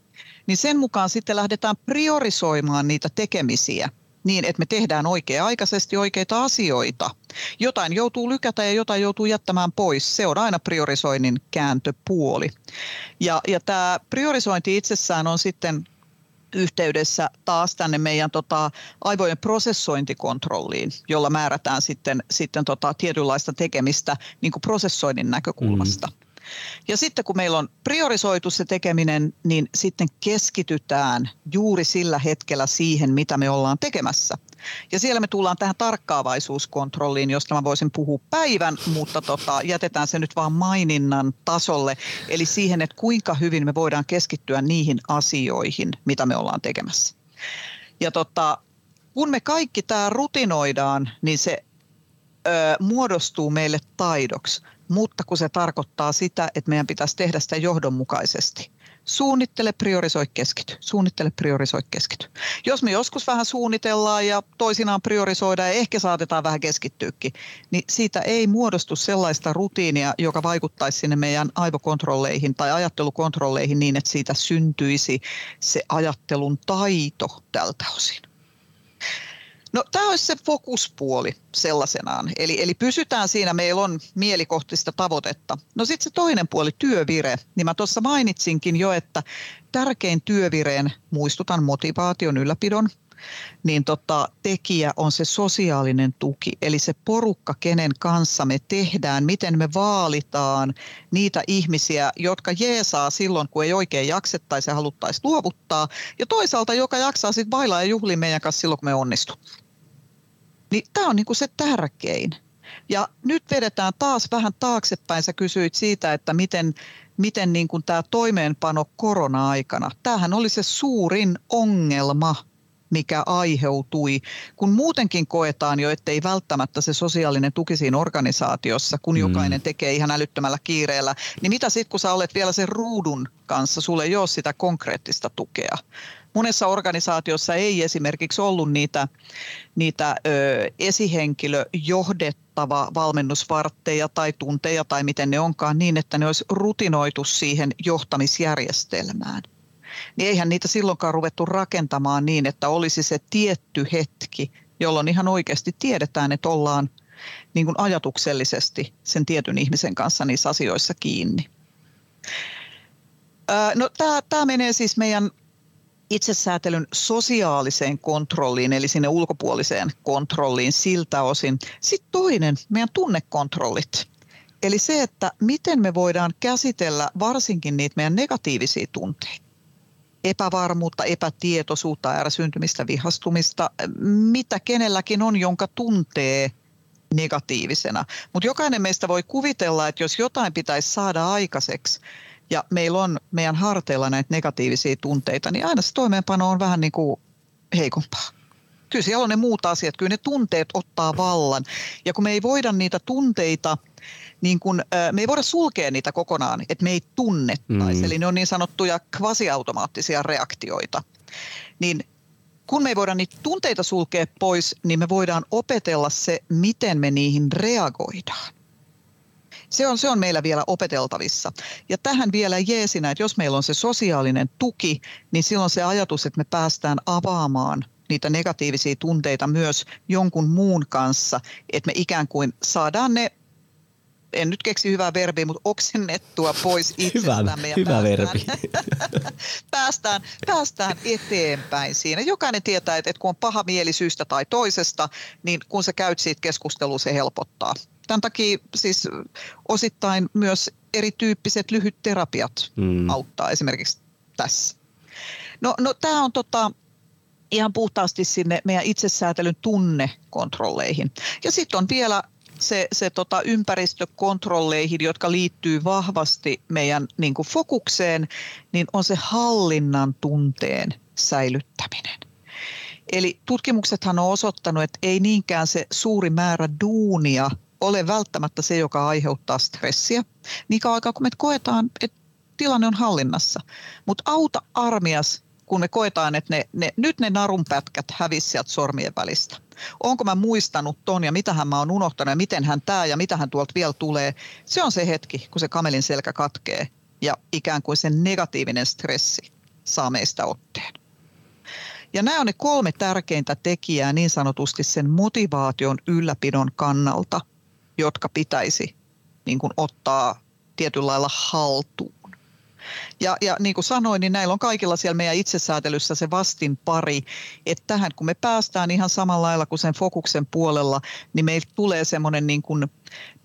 niin sen mukaan sitten lähdetään priorisoimaan niitä tekemisiä niin, että me tehdään oikea-aikaisesti oikeita asioita. Jotain joutuu lykätä ja jotain joutuu jättämään pois. Se on aina priorisoinnin kääntöpuoli. Ja, ja tämä priorisointi itsessään on sitten yhteydessä taas tänne meidän tota, aivojen prosessointikontrolliin, jolla määrätään sitten, sitten tota, tietynlaista tekemistä niin kuin prosessoinnin näkökulmasta. Mm. Ja sitten kun meillä on priorisoitu se tekeminen, niin sitten keskitytään juuri sillä hetkellä siihen, mitä me ollaan tekemässä. Ja siellä me tullaan tähän tarkkaavaisuuskontrolliin, josta mä voisin puhua päivän, mutta tota, jätetään se nyt vaan maininnan tasolle. Eli siihen, että kuinka hyvin me voidaan keskittyä niihin asioihin, mitä me ollaan tekemässä. Ja tota, kun me kaikki tämä rutinoidaan, niin se ö, muodostuu meille taidoksi mutta kun se tarkoittaa sitä, että meidän pitäisi tehdä sitä johdonmukaisesti. Suunnittele, priorisoi, keskity. Suunnittele, priorisoi, keskity. Jos me joskus vähän suunnitellaan ja toisinaan priorisoidaan ja ehkä saatetaan vähän keskittyäkin, niin siitä ei muodostu sellaista rutiinia, joka vaikuttaisi sinne meidän aivokontrolleihin tai ajattelukontrolleihin niin, että siitä syntyisi se ajattelun taito tältä osin. No tämä olisi se fokuspuoli sellaisenaan. Eli, eli pysytään siinä, meillä on mielikohtista tavoitetta. No sitten se toinen puoli, työvire, niin mä tuossa mainitsinkin jo, että tärkein työvireen, muistutan motivaation ylläpidon, niin tota, tekijä on se sosiaalinen tuki, eli se porukka, kenen kanssa me tehdään, miten me vaalitaan niitä ihmisiä, jotka jeesaa silloin, kun ei oikein jaksettaisi ja haluttaisi luovuttaa, ja toisaalta, joka jaksaa sitten bailaa ja juhlia meidän kanssa silloin, kun me onnistu. Niin tämä on niinku se tärkein. Ja nyt vedetään taas vähän taaksepäin. Sä kysyit siitä, että miten, miten niin kuin tämä toimeenpano korona-aikana. Tämähän oli se suurin ongelma mikä aiheutui, kun muutenkin koetaan jo, ettei välttämättä se sosiaalinen tuki siinä organisaatiossa, kun mm. jokainen tekee ihan älyttömällä kiireellä, niin mitä sitten, kun sä olet vielä sen ruudun kanssa, sulle ei ole sitä konkreettista tukea. Monessa organisaatiossa ei esimerkiksi ollut niitä, niitä ö, esihenkilöjohdettava valmennusvartteja tai tunteja tai miten ne onkaan niin, että ne olisi rutinoitu siihen johtamisjärjestelmään niin eihän niitä silloinkaan ruvettu rakentamaan niin, että olisi se tietty hetki, jolloin ihan oikeasti tiedetään, että ollaan niin kuin ajatuksellisesti sen tietyn ihmisen kanssa niissä asioissa kiinni. No, tämä menee siis meidän itsesäätelyn sosiaaliseen kontrolliin, eli sinne ulkopuoliseen kontrolliin siltä osin. Sitten toinen, meidän tunnekontrollit. Eli se, että miten me voidaan käsitellä varsinkin niitä meidän negatiivisia tunteita epävarmuutta, epätietoisuutta, ärsyntymistä, vihastumista, mitä kenelläkin on, jonka tuntee negatiivisena. Mutta jokainen meistä voi kuvitella, että jos jotain pitäisi saada aikaiseksi ja meillä on meidän harteilla näitä negatiivisia tunteita, niin aina se toimeenpano on vähän niin kuin heikompaa. Kyllä siellä on ne muut asiat, kyllä ne tunteet ottaa vallan. Ja kun me ei voida niitä tunteita – niin kun, me ei voida sulkea niitä kokonaan, että me ei tunnettaisi. Mm. Eli ne on niin sanottuja kvasiautomaattisia reaktioita. Niin kun me ei voida niitä tunteita sulkea pois, niin me voidaan opetella se, miten me niihin reagoidaan. Se on, se on meillä vielä opeteltavissa. Ja tähän vielä jeesinä, että jos meillä on se sosiaalinen tuki, niin silloin se ajatus, että me päästään avaamaan niitä negatiivisia tunteita myös jonkun muun kanssa, että me ikään kuin saadaan ne en nyt keksi hyvää verbiä, mutta oksennettua pois itsestämme. Hyvä, hyvä päästään, verbi. päästään, päästään eteenpäin siinä. Jokainen tietää, että, että kun on paha mieli syystä tai toisesta, niin kun sä käyt siitä keskustelua, se helpottaa. Tämän takia siis osittain myös erityyppiset lyhyt terapiat mm. auttaa esimerkiksi tässä. No, no tämä on tota, ihan puhtaasti sinne meidän itsesäätelyn tunnekontrolleihin. Ja sitten on vielä se, se tota ympäristökontrolleihin, jotka liittyy vahvasti meidän niin kuin fokukseen, niin on se hallinnan tunteen säilyttäminen. Eli tutkimuksethan on osoittanut, että ei niinkään se suuri määrä duunia ole välttämättä se, joka aiheuttaa stressiä. Niin kauan aikaa, kun me koetaan, että tilanne on hallinnassa. Mutta auta armias, kun me koetaan, että ne, ne, nyt ne narunpätkät hävisivät sieltä sormien välistä onko mä muistanut ton ja mitähän mä oon unohtanut ja miten hän tämä ja mitä hän tuolta vielä tulee. Se on se hetki, kun se kamelin selkä katkee ja ikään kuin se negatiivinen stressi saa meistä otteen. Ja nämä on ne kolme tärkeintä tekijää niin sanotusti sen motivaation ylläpidon kannalta, jotka pitäisi niin kuin ottaa tietyllä lailla haltuun. Ja, ja niin kuin sanoin, niin näillä on kaikilla siellä meidän itsesäätelyssä se vastin pari, että tähän kun me päästään ihan samalla lailla kuin sen fokuksen puolella, niin meillä tulee semmoinen niin kuin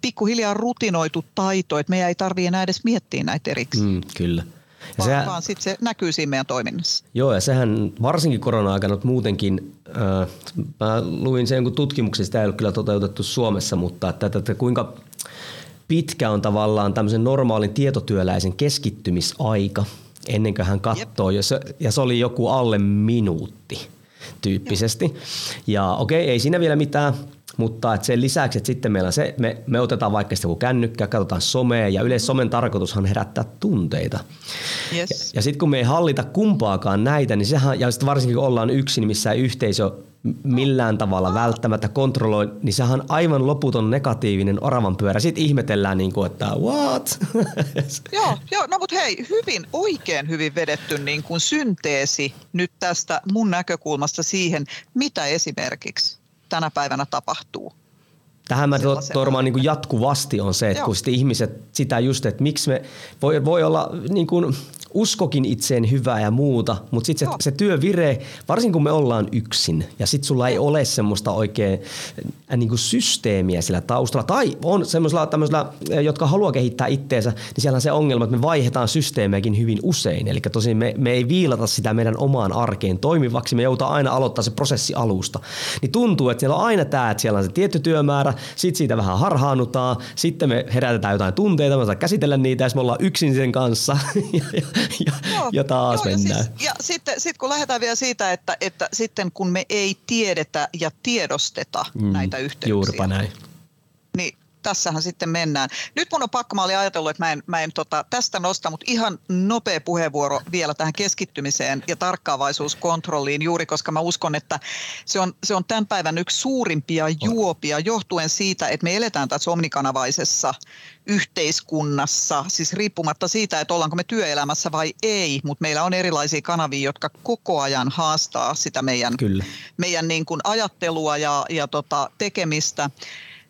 pikkuhiljaa rutinoitu taito, että meidän ei tarvitse enää edes miettiä näitä erikseen. Mm, kyllä. Ja vaan, sehän, vaan sitten se näkyy siinä meidän toiminnassa. Joo, ja sehän varsinkin korona-aikana mutta muutenkin, äh, mä luin sen kun tutkimuksista, sitä ei ole kyllä toteutettu Suomessa, mutta että, että, että kuinka pitkä on tavallaan tämmöisen normaalin tietotyöläisen keskittymisaika ennen kuin hän katsoo, ja se, ja se oli joku alle minuutti tyyppisesti. Ja okei, okay, ei siinä vielä mitään, mutta että sen lisäksi, että sitten meillä on se, me, me otetaan vaikka sitä kun kännykkä, katsotaan somea ja yleensä somen tarkoitushan herättää tunteita. Yes. Ja, ja sitten kun me ei hallita kumpaakaan näitä, niin sehän, ja sitten varsinkin kun ollaan yksin, missä yhteisö millään tavalla välttämättä kontrolloi, niin sehän on aivan loputon negatiivinen oravan pyörä. Sitten ihmetellään, niin kuin, että what? joo, joo, no mutta hei, hyvin, oikein hyvin vedetty niin kuin synteesi nyt tästä mun näkökulmasta siihen, mitä esimerkiksi tänä päivänä tapahtuu. Tähän mä tormaan niin jatkuvasti on se, että Joo. kun sitten ihmiset sitä just, että miksi me, voi, voi olla niin kuin uskokin itseen hyvää ja muuta, mutta sitten se, se työvire, varsinkin kun me ollaan yksin. Ja sitten sulla ei ole semmoista oikein äh, niin kuin systeemiä sillä taustalla. Tai on semmoisella tämmöisellä, äh, jotka haluaa kehittää itteensä, niin siellä on se ongelma, että me vaihdetaan systeemejäkin hyvin usein. Eli tosin me, me ei viilata sitä meidän omaan arkeen toimivaksi, me joudutaan aina aloittaa se prosessi alusta. Niin tuntuu, että siellä on aina tämä, että siellä on se tietty työmäärä, sitten siitä vähän harhaannutaan, sitten me herätetään jotain tunteita, me käsitellä niitä ja me ollaan yksin sen kanssa. Ja, ja, ja, joo, ja taas joo, mennään. Ja, siis, ja sitten sit kun lähdetään vielä siitä, että, että sitten kun me ei tiedetä ja tiedosteta mm, näitä yhteyksiä. Juuripa näin. Tässähän sitten mennään. Nyt mun on pakko, mä olin ajatellut, että mä en, mä en tota, tästä nosta, mutta ihan nopea puheenvuoro vielä tähän keskittymiseen ja tarkkaavaisuuskontrolliin juuri, koska mä uskon, että se on, se on tämän päivän yksi suurimpia juopia johtuen siitä, että me eletään tässä omnikanavaisessa yhteiskunnassa, siis riippumatta siitä, että ollaanko me työelämässä vai ei, mutta meillä on erilaisia kanavia, jotka koko ajan haastaa sitä meidän, Kyllä. meidän niin kuin ajattelua ja, ja tota tekemistä,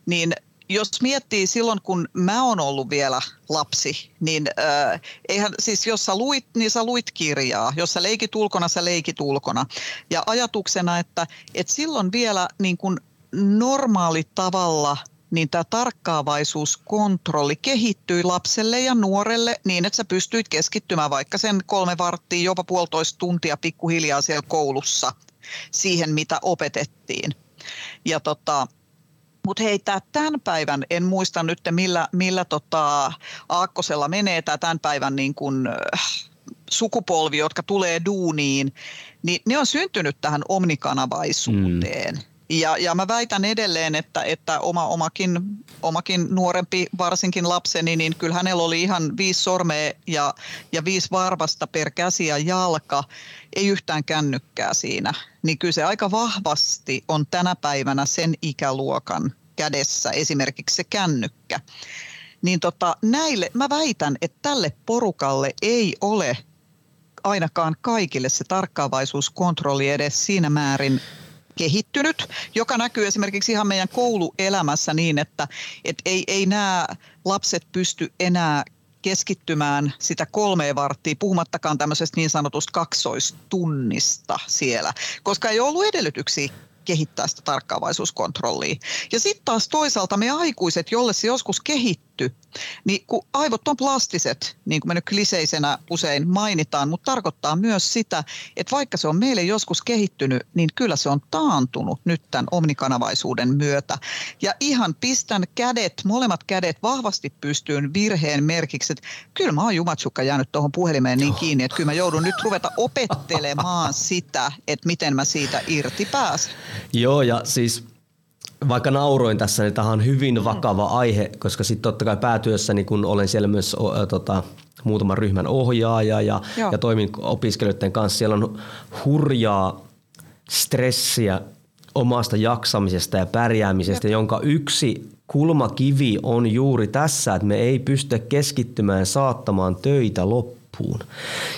niin jos miettii silloin, kun mä oon ollut vielä lapsi, niin äh, eihän siis jos sä luit, niin sä luit kirjaa. Jos sä leikit ulkona, sä leikit ulkona. Ja ajatuksena, että, että silloin vielä niin kuin normaali tavalla niin tämä tarkkaavaisuuskontrolli kehittyi lapselle ja nuorelle niin, että sä pystyit keskittymään vaikka sen kolme varttia, jopa puolitoista tuntia pikkuhiljaa siellä koulussa siihen, mitä opetettiin. Ja tota, mutta hei, tämä tämän päivän, en muista nyt millä, millä tota, Aakkosella menee tämä tämän päivän niin kun, äh, sukupolvi, jotka tulee duuniin, niin ne on syntynyt tähän omnikanavaisuuteen. Mm. Ja, ja mä väitän edelleen, että, että oma, omakin, omakin nuorempi, varsinkin lapseni, niin kyllä hänellä oli ihan viisi sormea ja, ja viisi varvasta per käsi ja jalka, ei yhtään kännykkää siinä. Niin kyllä se aika vahvasti on tänä päivänä sen ikäluokan kädessä esimerkiksi se kännykkä. Niin tota, näille, mä väitän, että tälle porukalle ei ole ainakaan kaikille se tarkkaavaisuuskontrolli edes siinä määrin kehittynyt, joka näkyy esimerkiksi ihan meidän kouluelämässä niin, että et ei, ei nämä lapset pysty enää keskittymään sitä kolmeen varttia, puhumattakaan tämmöisestä niin sanotusta kaksoistunnista siellä, koska ei ollut edellytyksiä kehittää sitä tarkkaavaisuuskontrollia. Ja sitten taas toisaalta me aikuiset, jolle se joskus kehitty, niin kun aivot on plastiset, niin kuin me nyt kliseisenä usein mainitaan, mutta tarkoittaa myös sitä, että vaikka se on meille joskus kehittynyt, niin kyllä se on taantunut nyt tämän omnikanavaisuuden myötä. Ja ihan pistän kädet, molemmat kädet vahvasti pystyyn virheen merkiksi, että kyllä mä oon jumatsukka jäänyt tuohon puhelimeen niin kiinni, että kyllä mä joudun nyt ruveta opettelemaan sitä, että miten mä siitä irti pääsen. Joo, ja siis vaikka nauroin tässä, niin tämä on hyvin mm. vakava aihe, koska sitten totta kai päätyössäni, kun olen siellä myös o, tota, muutaman ryhmän ohjaaja ja, ja toimin opiskelijoiden kanssa, siellä on hurjaa stressiä omasta jaksamisesta ja pärjäämisestä, Jep. jonka yksi kulmakivi on juuri tässä, että me ei pysty keskittymään saattamaan töitä loppuun.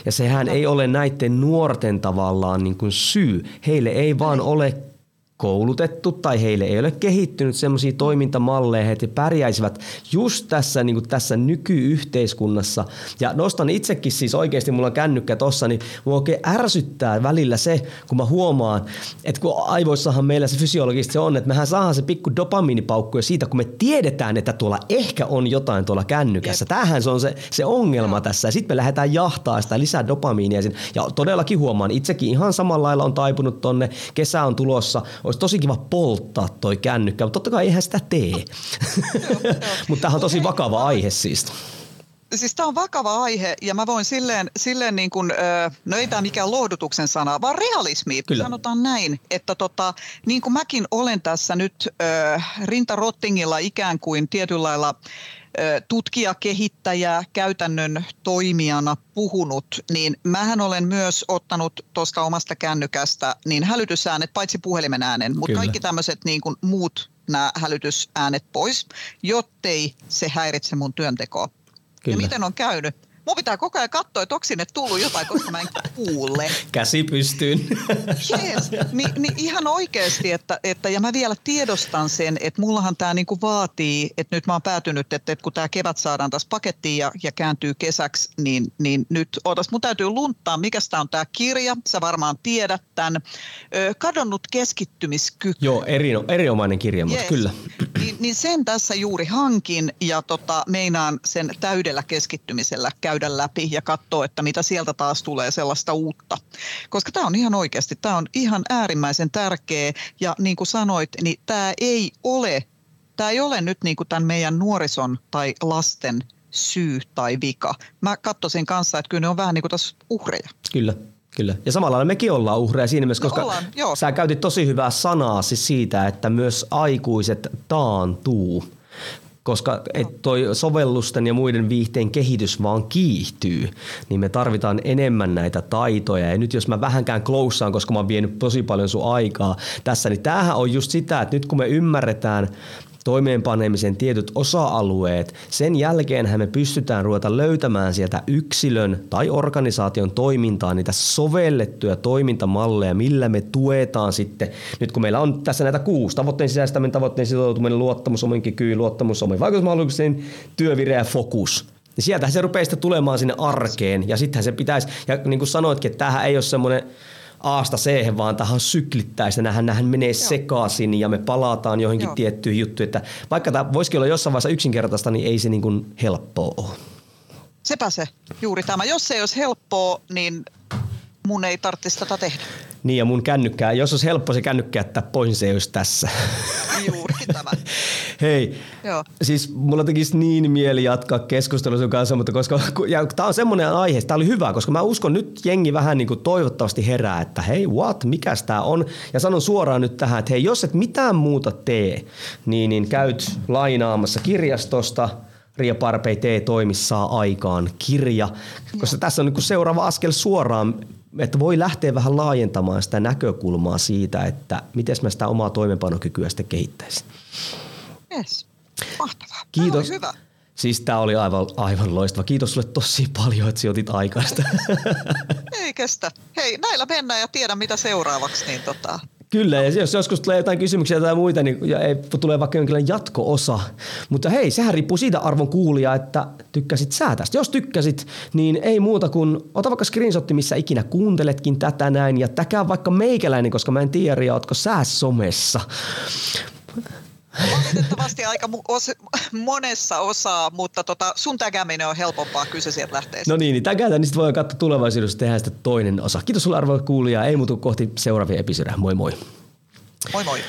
Ja sehän ei ole näiden nuorten tavallaan niin kuin syy. Heille ei vaan ole koulutettu tai heille ei ole kehittynyt semmoisia toimintamalleja, että he pärjäisivät just tässä, niin kuin tässä nykyyhteiskunnassa. Ja nostan itsekin siis oikeasti, mulla on kännykkä tossa, niin mua oikein ärsyttää välillä se, kun mä huomaan, että kun aivoissahan meillä se fysiologisesti se on, että mehän saadaan se pikku dopamiinipaukku jo siitä, kun me tiedetään, että tuolla ehkä on jotain tuolla kännykässä. Jep. Tämähän se on se, se ongelma tässä. Ja sitten me lähdetään jahtaa sitä lisää dopamiinia. Ja todellakin huomaan, itsekin ihan samalla lailla on taipunut tonne, kesä on tulossa, olisi tosi kiva polttaa toi kännykkä, mutta totta kai eihän sitä tee. mutta tämä on tosi vakava aihe siis. Siis tämä on vakava aihe ja mä voin silleen, silleen niin kuin, no ei tämä mikään lohdutuksen sana, vaan realismi. Kyllä. Sanotaan näin, että tota, niin kuin mäkin olen tässä nyt äh, rintarottingilla ikään kuin tietyllä lailla tutkija, kehittäjä, käytännön toimijana puhunut, niin mähän olen myös ottanut tuosta omasta kännykästä niin hälytysäänet, paitsi puhelimen äänen, mutta kaikki tämmöiset niin kuin muut nämä hälytysäänet pois, jottei se häiritse mun työntekoa. Kyllä. Ja miten on käynyt? Mun pitää koko ajan katsoa, että onko sinne tullut jotain, koska mä en kuule. Käsi pystyyn. Yes. Ni, niin ihan oikeasti, että, että, ja mä vielä tiedostan sen, että mullahan tämä niinku vaatii, että nyt mä oon päätynyt, että, että kun tämä kevät saadaan taas pakettiin ja, ja kääntyy kesäksi, niin, niin nyt otas, mun täytyy lunttaa, mikä tämä on tämä kirja, sä varmaan tiedät tämän. Ö, kadonnut keskittymiskyky. Joo, eri, erinomainen kirja, yes. mutta kyllä. Niin, niin sen tässä juuri hankin ja tota, meinaan sen täydellä keskittymisellä käydä läpi ja katsoa, että mitä sieltä taas tulee sellaista uutta. Koska tämä on ihan oikeasti, tämä on ihan äärimmäisen tärkeä ja niin kuin sanoit, niin tämä ei ole, tämä ei ole nyt niin kuin tämän meidän nuorison tai lasten syy tai vika. Mä katsoisin kanssa, että kyllä ne on vähän niin kuin tässä uhreja. Kyllä. Kyllä. Ja samalla lailla mekin ollaan uhreja siinä mielessä, koska no ollaan, joo. sä käytit tosi hyvää sanaa siis siitä, että myös aikuiset taantuu koska et toi sovellusten ja muiden viihteen kehitys vaan kiihtyy, niin me tarvitaan enemmän näitä taitoja. Ja nyt jos mä vähänkään klousaan, koska mä oon vienyt tosi paljon sun aikaa tässä, niin tämähän on just sitä, että nyt kun me ymmärretään toimeenpanemisen tietyt osa-alueet, sen jälkeen me pystytään ruveta löytämään sieltä yksilön tai organisaation toimintaa niitä sovellettuja toimintamalleja, millä me tuetaan sitten, nyt kun meillä on tässä näitä kuusi, tavoitteen sisäistäminen, tavoitteen sitoutuminen, luottamus, omin kyky, luottamus, omin vaikutusmahdollisuuksien, työvireä fokus. Niin sieltähän se rupeaa sitten tulemaan sinne arkeen ja sittenhän se pitäisi, ja niin kuin sanoitkin, että tämähän ei ole semmoinen Aasta C, vaan tähän on syklittäistä. Nähän, nähän menee Joo. sekaisin ja me palataan johonkin Joo. tiettyyn juttuun. Että vaikka tämä voisikin olla jossain vaiheessa yksinkertaista, niin ei se niin kuin helppoa ole. Sepä se, juuri tämä. Jos se ei olisi helppoa, niin mun ei tarvitsisi tätä tehdä. Niin ja mun kännykkää, jos olisi helppo se kännykkä jättää pois, niin se ei olisi tässä. Juurikin tämä. Hei, Joo. siis mulla tekisi niin mieli jatkaa keskustelua sun kanssa, mutta koska ja tämä on semmoinen aihe, tämä oli hyvä, koska mä uskon nyt jengi vähän niin kuin toivottavasti herää, että hei what, mikäs tämä on? Ja sanon suoraan nyt tähän, että hei jos et mitään muuta tee, niin, niin käyt lainaamassa kirjastosta – Ria Parpei tee toimissaan aikaan kirja, koska Joo. tässä on niin seuraava askel suoraan että voi lähteä vähän laajentamaan sitä näkökulmaa siitä, että miten mä sitä omaa toimenpanokykyä sitten kehittäisin. Yes. Mahtavaa. Kiitos. Tämä hyvä. Siis tämä oli aivan, aivan loistava. Kiitos sulle tosi paljon, että otit aikaista. Ei kestä. Hei, näillä mennään ja tiedän mitä seuraavaksi. Niin tota, Kyllä, ja jos joskus tulee jotain kysymyksiä tai muita, niin ja ei, tulee vaikka jonkinlainen jatko-osa. Mutta hei, sehän riippuu siitä arvon kuulia, että tykkäsit sä tästä. Jos tykkäsit, niin ei muuta kuin ota vaikka screenshotti, missä ikinä kuunteletkin tätä näin, ja täkää vaikka meikäläinen, koska mä en tiedä, ootko sä somessa. Valitettavasti aika os, monessa osaa, mutta tota, sun tägääminen on helpompaa, kyse sieltä lähtee. No niin, niin tägätä, niin sitten voi katsoa tulevaisuudessa tehdä sitä toinen osa. Kiitos sulle arvoa kuulija, ei muutu kohti seuraavia episodeja. Moi moi. Moi moi.